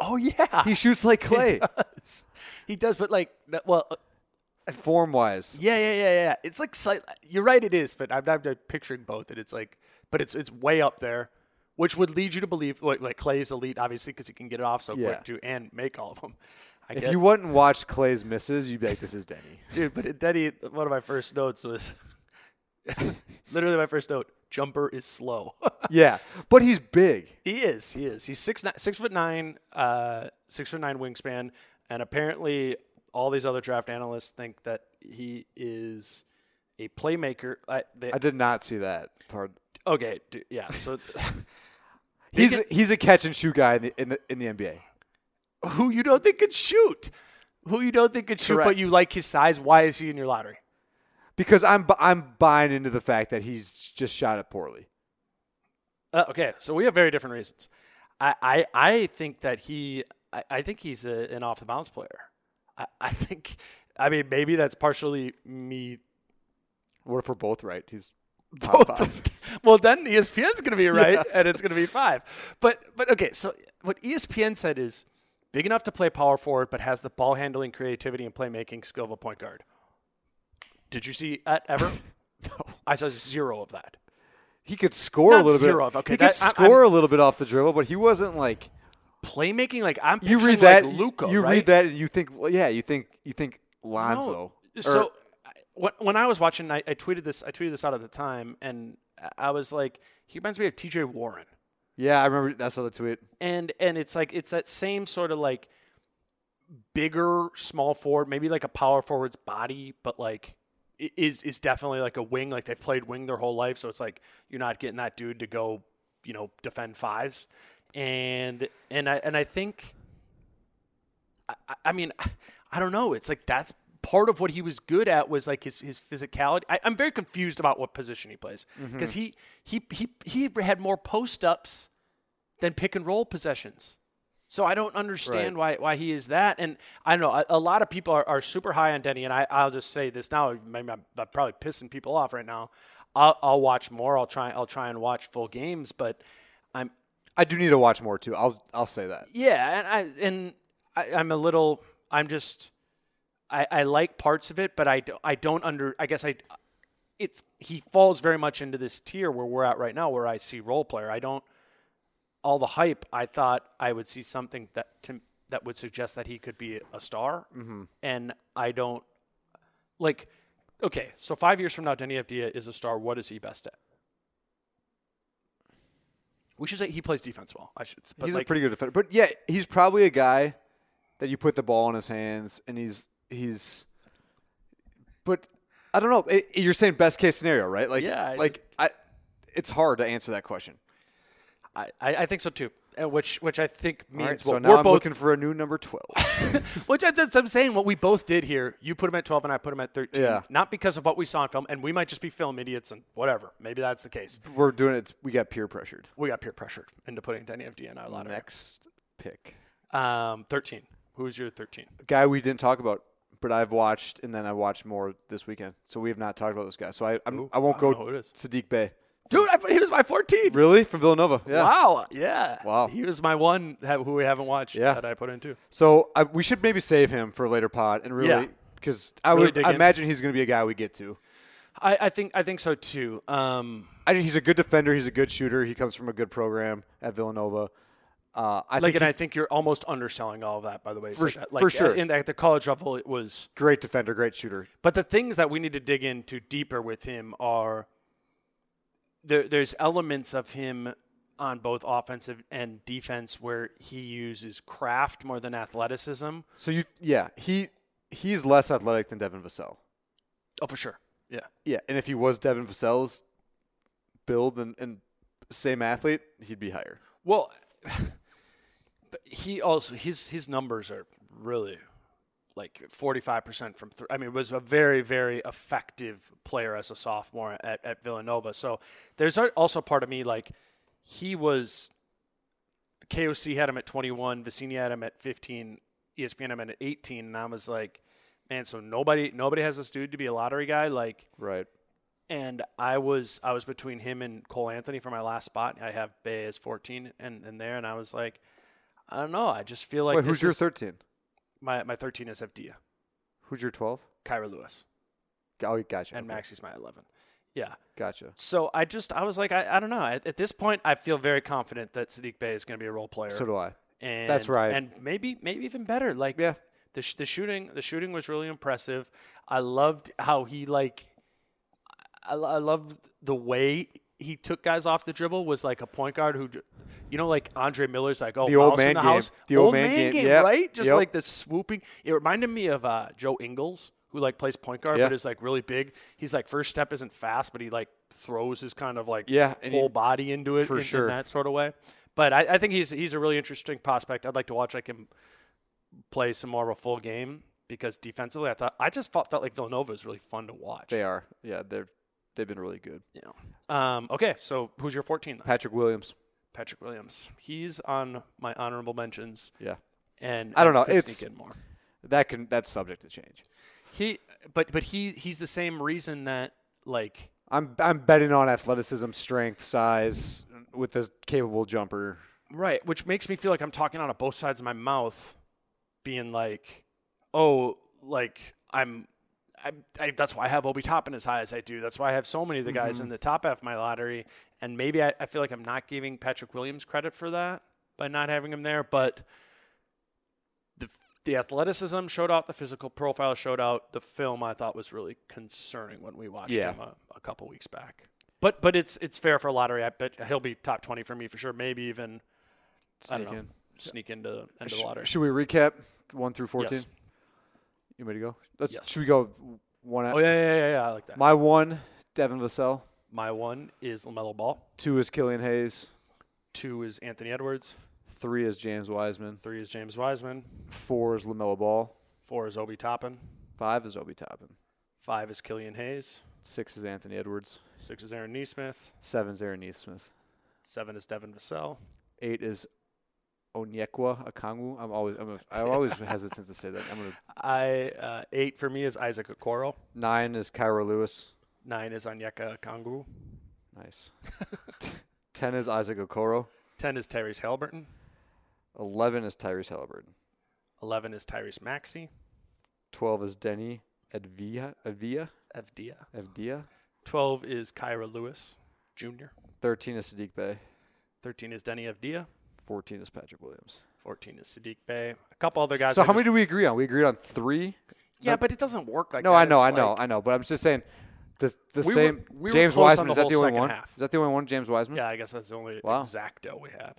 oh yeah. He shoots like Klay, He does. He does, but like, well, uh, form wise. yeah, yeah, yeah, yeah. It's like slight, you're right. It is, but I'm, I'm picturing both, and it's like, but it's it's way up there, which would lead you to believe like, like Klay's elite, obviously, because he can get it off so Yeah. quick too, and make all of them. I If get, you wouldn't watch Klay's misses, you'd be like, "This is Deni." [laughs] dude, but Deni, one of my first notes was [laughs] literally my first note: jumper is slow. [laughs] yeah, but he's big. He is. He is. He's six six foot nine, uh, six foot nine wingspan, and apparently all these other draft analysts think that he is a playmaker. I, they, I did not see that part. okay, d- yeah. So He's he's a catch and shoot guy in the in the, in the NBA. Who you don't think could shoot? who you don't think could shoot, but you like his size. Why is he in your lottery? Because I'm I'm buying into the fact that he's just shot it poorly. Uh, okay, so we have very different reasons. I, I, I think that he, I, I think he's a, an off the bounce player. I, I think, I mean, maybe that's partially me. What if we're both right? He's well, then ESPN's going to be right, [laughs] and it's going to be five. But, but okay, so what ESPN said is big enough to play power forward, but has the ball handling, creativity, and playmaking skill of a point guard. Did you see that ever? no. [laughs] I saw zero of that. He could score Not a little zero bit. of- okay, he could that- I'm- score a little bit off the dribble, but he wasn't like Playmaking, like I'm you read that. like Luka, you right? read that, and you think, well, yeah, you think you think Lonzo. No. Or- So when I was watching, I, I tweeted this. I tweeted this out at the time, and I was like, he reminds me of T.J. Warren, yeah, I remember that's the tweet. and and it's like it's that same sort of like bigger small forward, maybe like a power forward's body, but like is is definitely like a wing. Like they've played wing their whole life, so it's like you're not getting that dude to go, you know, defend fives, and and I and I think I, I mean, I don't know. It's like that's part of what he was good at was like his, his physicality. I, I'm very confused about what position he plays mm-hmm. because he, he he he had more post ups than pick and roll possessions. So I don't understand why why he is that. And I don't know. A, a lot of people are, are super high on Deni, and I, I'll just say this now. Maybe I'm, I'm probably pissing people off right now. I'll, I'll watch more. I'll try. I'll try and watch full games, but I'm I do need to watch more too. I'll I'll say that. yeah, and I and I, I'm a little. I'm just. I, I like parts of it, but I, do, I don't under. I guess I. It's he falls very much into this tier where we're at right now, where I see role player. I don't. All the hype. I thought I would see something that to, that would suggest that he could be a star, mm-hmm. and I don't. Like, okay, so five years from now, Deni Avdija is a star. What is he best at? We should say he plays defense well. I should. But he's like, a pretty good defender. But yeah, he's probably a guy that you put the ball in his hands, and he's he's. But I don't know. It, you're saying best case scenario, right? Like Yeah, I like I. It's hard to answer that question. I, I think so too. uh, Which which I think means right, so what now we're I'm both. looking for a new number twelve. [laughs] which I, that's, I'm saying what we both did here. You put him at 12 and I put him at 13. Yeah. Not because of what we saw in film, and we might just be film idiots and whatever. Maybe that's the case. We're doing it. We got peer pressured. We got peer pressured into putting Deni Avdija in our lottery. Next pick, Um, 13. Who's your 13? guy we didn't talk about, but I've watched, and then I watched more this weekend. So we have not talked about this guy. So I I'm, Ooh, I won't I go don't know who it is. Sadiq Bey. Dude, I, he was my 14. Really from Villanova? Yeah. Wow. Yeah. Wow. He was my one that, who we haven't watched Yeah. that I put in too. So I, we should maybe save him for a later pod and really because I Really would I imagine he's going to be a guy we get to. I, I think I think so too. Um, I think he's a good defender. He's a good shooter. He comes from a good program at Villanova. Uh, I like, think and I think you're almost underselling all of that, by the way. For- that- for like, sure. In, at the college level, it was great defender, great shooter. But the things that we need to dig into deeper with him are there, there's elements of him on both offensive and defense where he uses craft more than athleticism. So you, yeah, he he's less athletic than Devin Vassell. Oh, for sure. Yeah. Yeah, and if he was Devin Vassell's build and, and same athlete, he'd be higher. Well, but he also his his numbers are really like 45% from three. I mean, was a very, very effective player as a sophomore at, at Villanova. So there's al- also part of me like he was KOC had him at 21, Vecenie had him at 15, ESPN had him at 18, and I was like, man, so nobody nobody has this dude to be a lottery guy like Right. and I was I was between him and Cole Anthony for my last spot. I have Bey as 14 and, and there, and I was like, I don't know. I just feel like Wait, this who's your is- 13? my my 13 is Avdia, Who's your 12? Kira Lewis, Oh, gotcha. and okay. Maxey's my 11. Yeah. Gotcha. So I just I was like I, I don't know. At, at this point, I feel very confident that Sadiq Bey is going to be a role player. So do I. and That's right. And maybe maybe even better. Like Yeah. the sh- the shooting the shooting was really impressive. I loved how he like I, I loved the way he took guys off the dribble was like a point guard who you know like Andre Miller's like oh The old in man the game. house The old man game. Yep. right just Yep. like the swooping it reminded me of uh, Joe Ingles who like plays point guard Yeah. but is like really big he's like first step isn't fast but he like throws his kind of like Yeah, and he- whole body into it for in, in sure. that sort of way but I, I think he's he's a really interesting prospect I'd like to watch like him play some more of a full game because defensively, I thought I just felt, felt like Villanova is really fun to watch. They are. Yeah, they're they've been really good. Know. Um, okay, so who's your 14 then? Patrick Williams. Patrick Williams. He's on my honorable mentions, Yeah. and I don't know, it's- sneak in more. That can that's subject to change. He, but but he he's the same reason that like I'm I'm betting on athleticism, strength, size with a capable jumper. right, which makes me feel like I'm talking out of both sides of my mouth, being like, oh, like I'm. I, I, that's why I have Obi Toppin as high as I do. That's why I have so many of the guys mm-hmm. in the top half of my lottery. And maybe I, I feel like I'm not giving Patrick Williams credit for that by not having him there. But the the athleticism showed out, the physical profile showed out. The film I thought was really concerning when we watched Yeah. him a, a couple weeks back. But but it's it's fair for lottery. I bet he'll be top twenty for me for sure. Maybe even I don't Sneak know, in. sneak into into Sh- lottery. Should we recap one through fourteen? Yes. You ready to go? Let's, Yes. Should we go one? At, Oh yeah, yeah, yeah, yeah. I like that. My one, Devin Vassell. My one is LaMelo Ball. Two is Killian Hayes. Two is Anthony Edwards. Three is James Wiseman. Three is James Wiseman. Four is LaMelo Ball. Four is Obi Toppin. Five is Obi Toppin. Five is Killian Hayes. Six is Anthony Edwards. Six is Aaron Nesmith. Seven is Aaron Nesmith. Seven is Devin Vassell. Eight is Onyeka Okongwu. I'm always I'm, I'm always [laughs] hesitant to say that. I'm gonna. I uh, eight for me is Isaac Okoro. Nine is Kira Lewis. Nine is Onyeka Okongwu. Nice. [laughs] Ten is Isaac Okoro. Ten is Tyrese Haliburton. Eleven is Tyrese Haliburton. Eleven is Tyrese Maxey. Twelve is Deni Avdija. Avdija. Avdija. Avdija. Twelve is Kira Lewis Jr. Thirteen is Sadiq Bey. Thirteen is Deni Avdija. Fourteen is Patrick Williams. Fourteen is Sadiq Bey. A couple other guys. so how many do we agree on? We agreed on three. Yeah, but it doesn't work like no, that. No, I know, It's I know, like- I know. But I'm just saying, the the We were- same. we were James close on Wiseman the is that the only second one? half. Is that the only one? James Wiseman. Yeah, I guess that's the only Wow. exacto we had.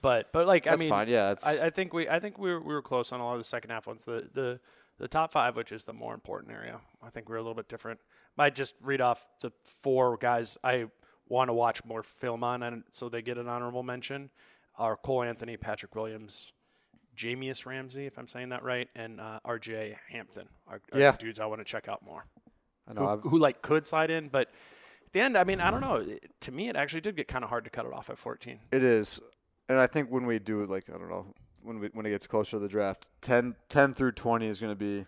But but like That's I mean, fine. Yeah, I, I think we I think we were, we were close on a lot of the second half ones. The the the top five, which is the more important area, I think we're a little bit different. I just read off the four guys I want to watch more film on, and so they get an honorable mention. Are Cole Anthony, Patrick Williams, Jahmi'us Ramsey, if I'm saying that right, and uh, R.J. Hampton are, are Yeah. dudes I want to check out more. I know. Who, who like could slide in, but at the end, I mean, I don't know. It- To me, it actually did get kind of hard to cut it off at 14. It is, and I think when we do like I don't know when we when it gets closer to the draft, 10, 10 through twenty is going to be.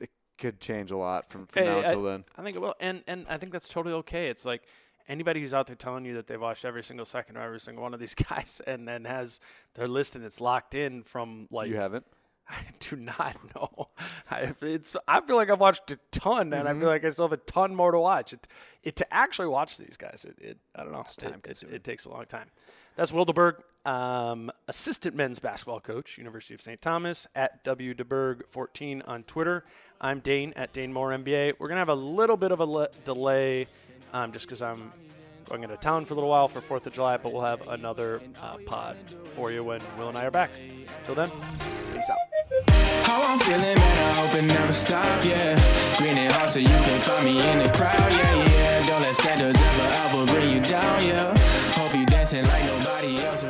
It could change a lot from, from Hey, now until then. I think it will, and and I think that's totally okay. It's like anybody who's out there telling you that they've watched every single second of every single one of these [laughs] guys, and then has their list and it's locked in from like you haven't. [laughs] I do not [laughs] know. I, it's I feel like I've watched a ton, and I Mm-hmm. feel like I still have a ton more to watch. It, it to actually watch these guys, it, it I don't know. It- time it, it takes a long time. That's Will DeBerg, um, assistant men's basketball coach, University of St. Thomas, at W DeBerg14 on Twitter. I'm Dane at Dane Moore NBA. We're gonna have a little bit of a le- delay, um, just because I'm going into town for a little while for Fourth of July, but we'll have another uh, pod for you when Will and I are back. Till then, peace out. How I'm feeling, man, I hope it never stop, yeah. Green and hot so you can find me in the crowd, yeah, yeah. Don't let standards ever, ever bring you down, yeah. Hope you dancing like nobody else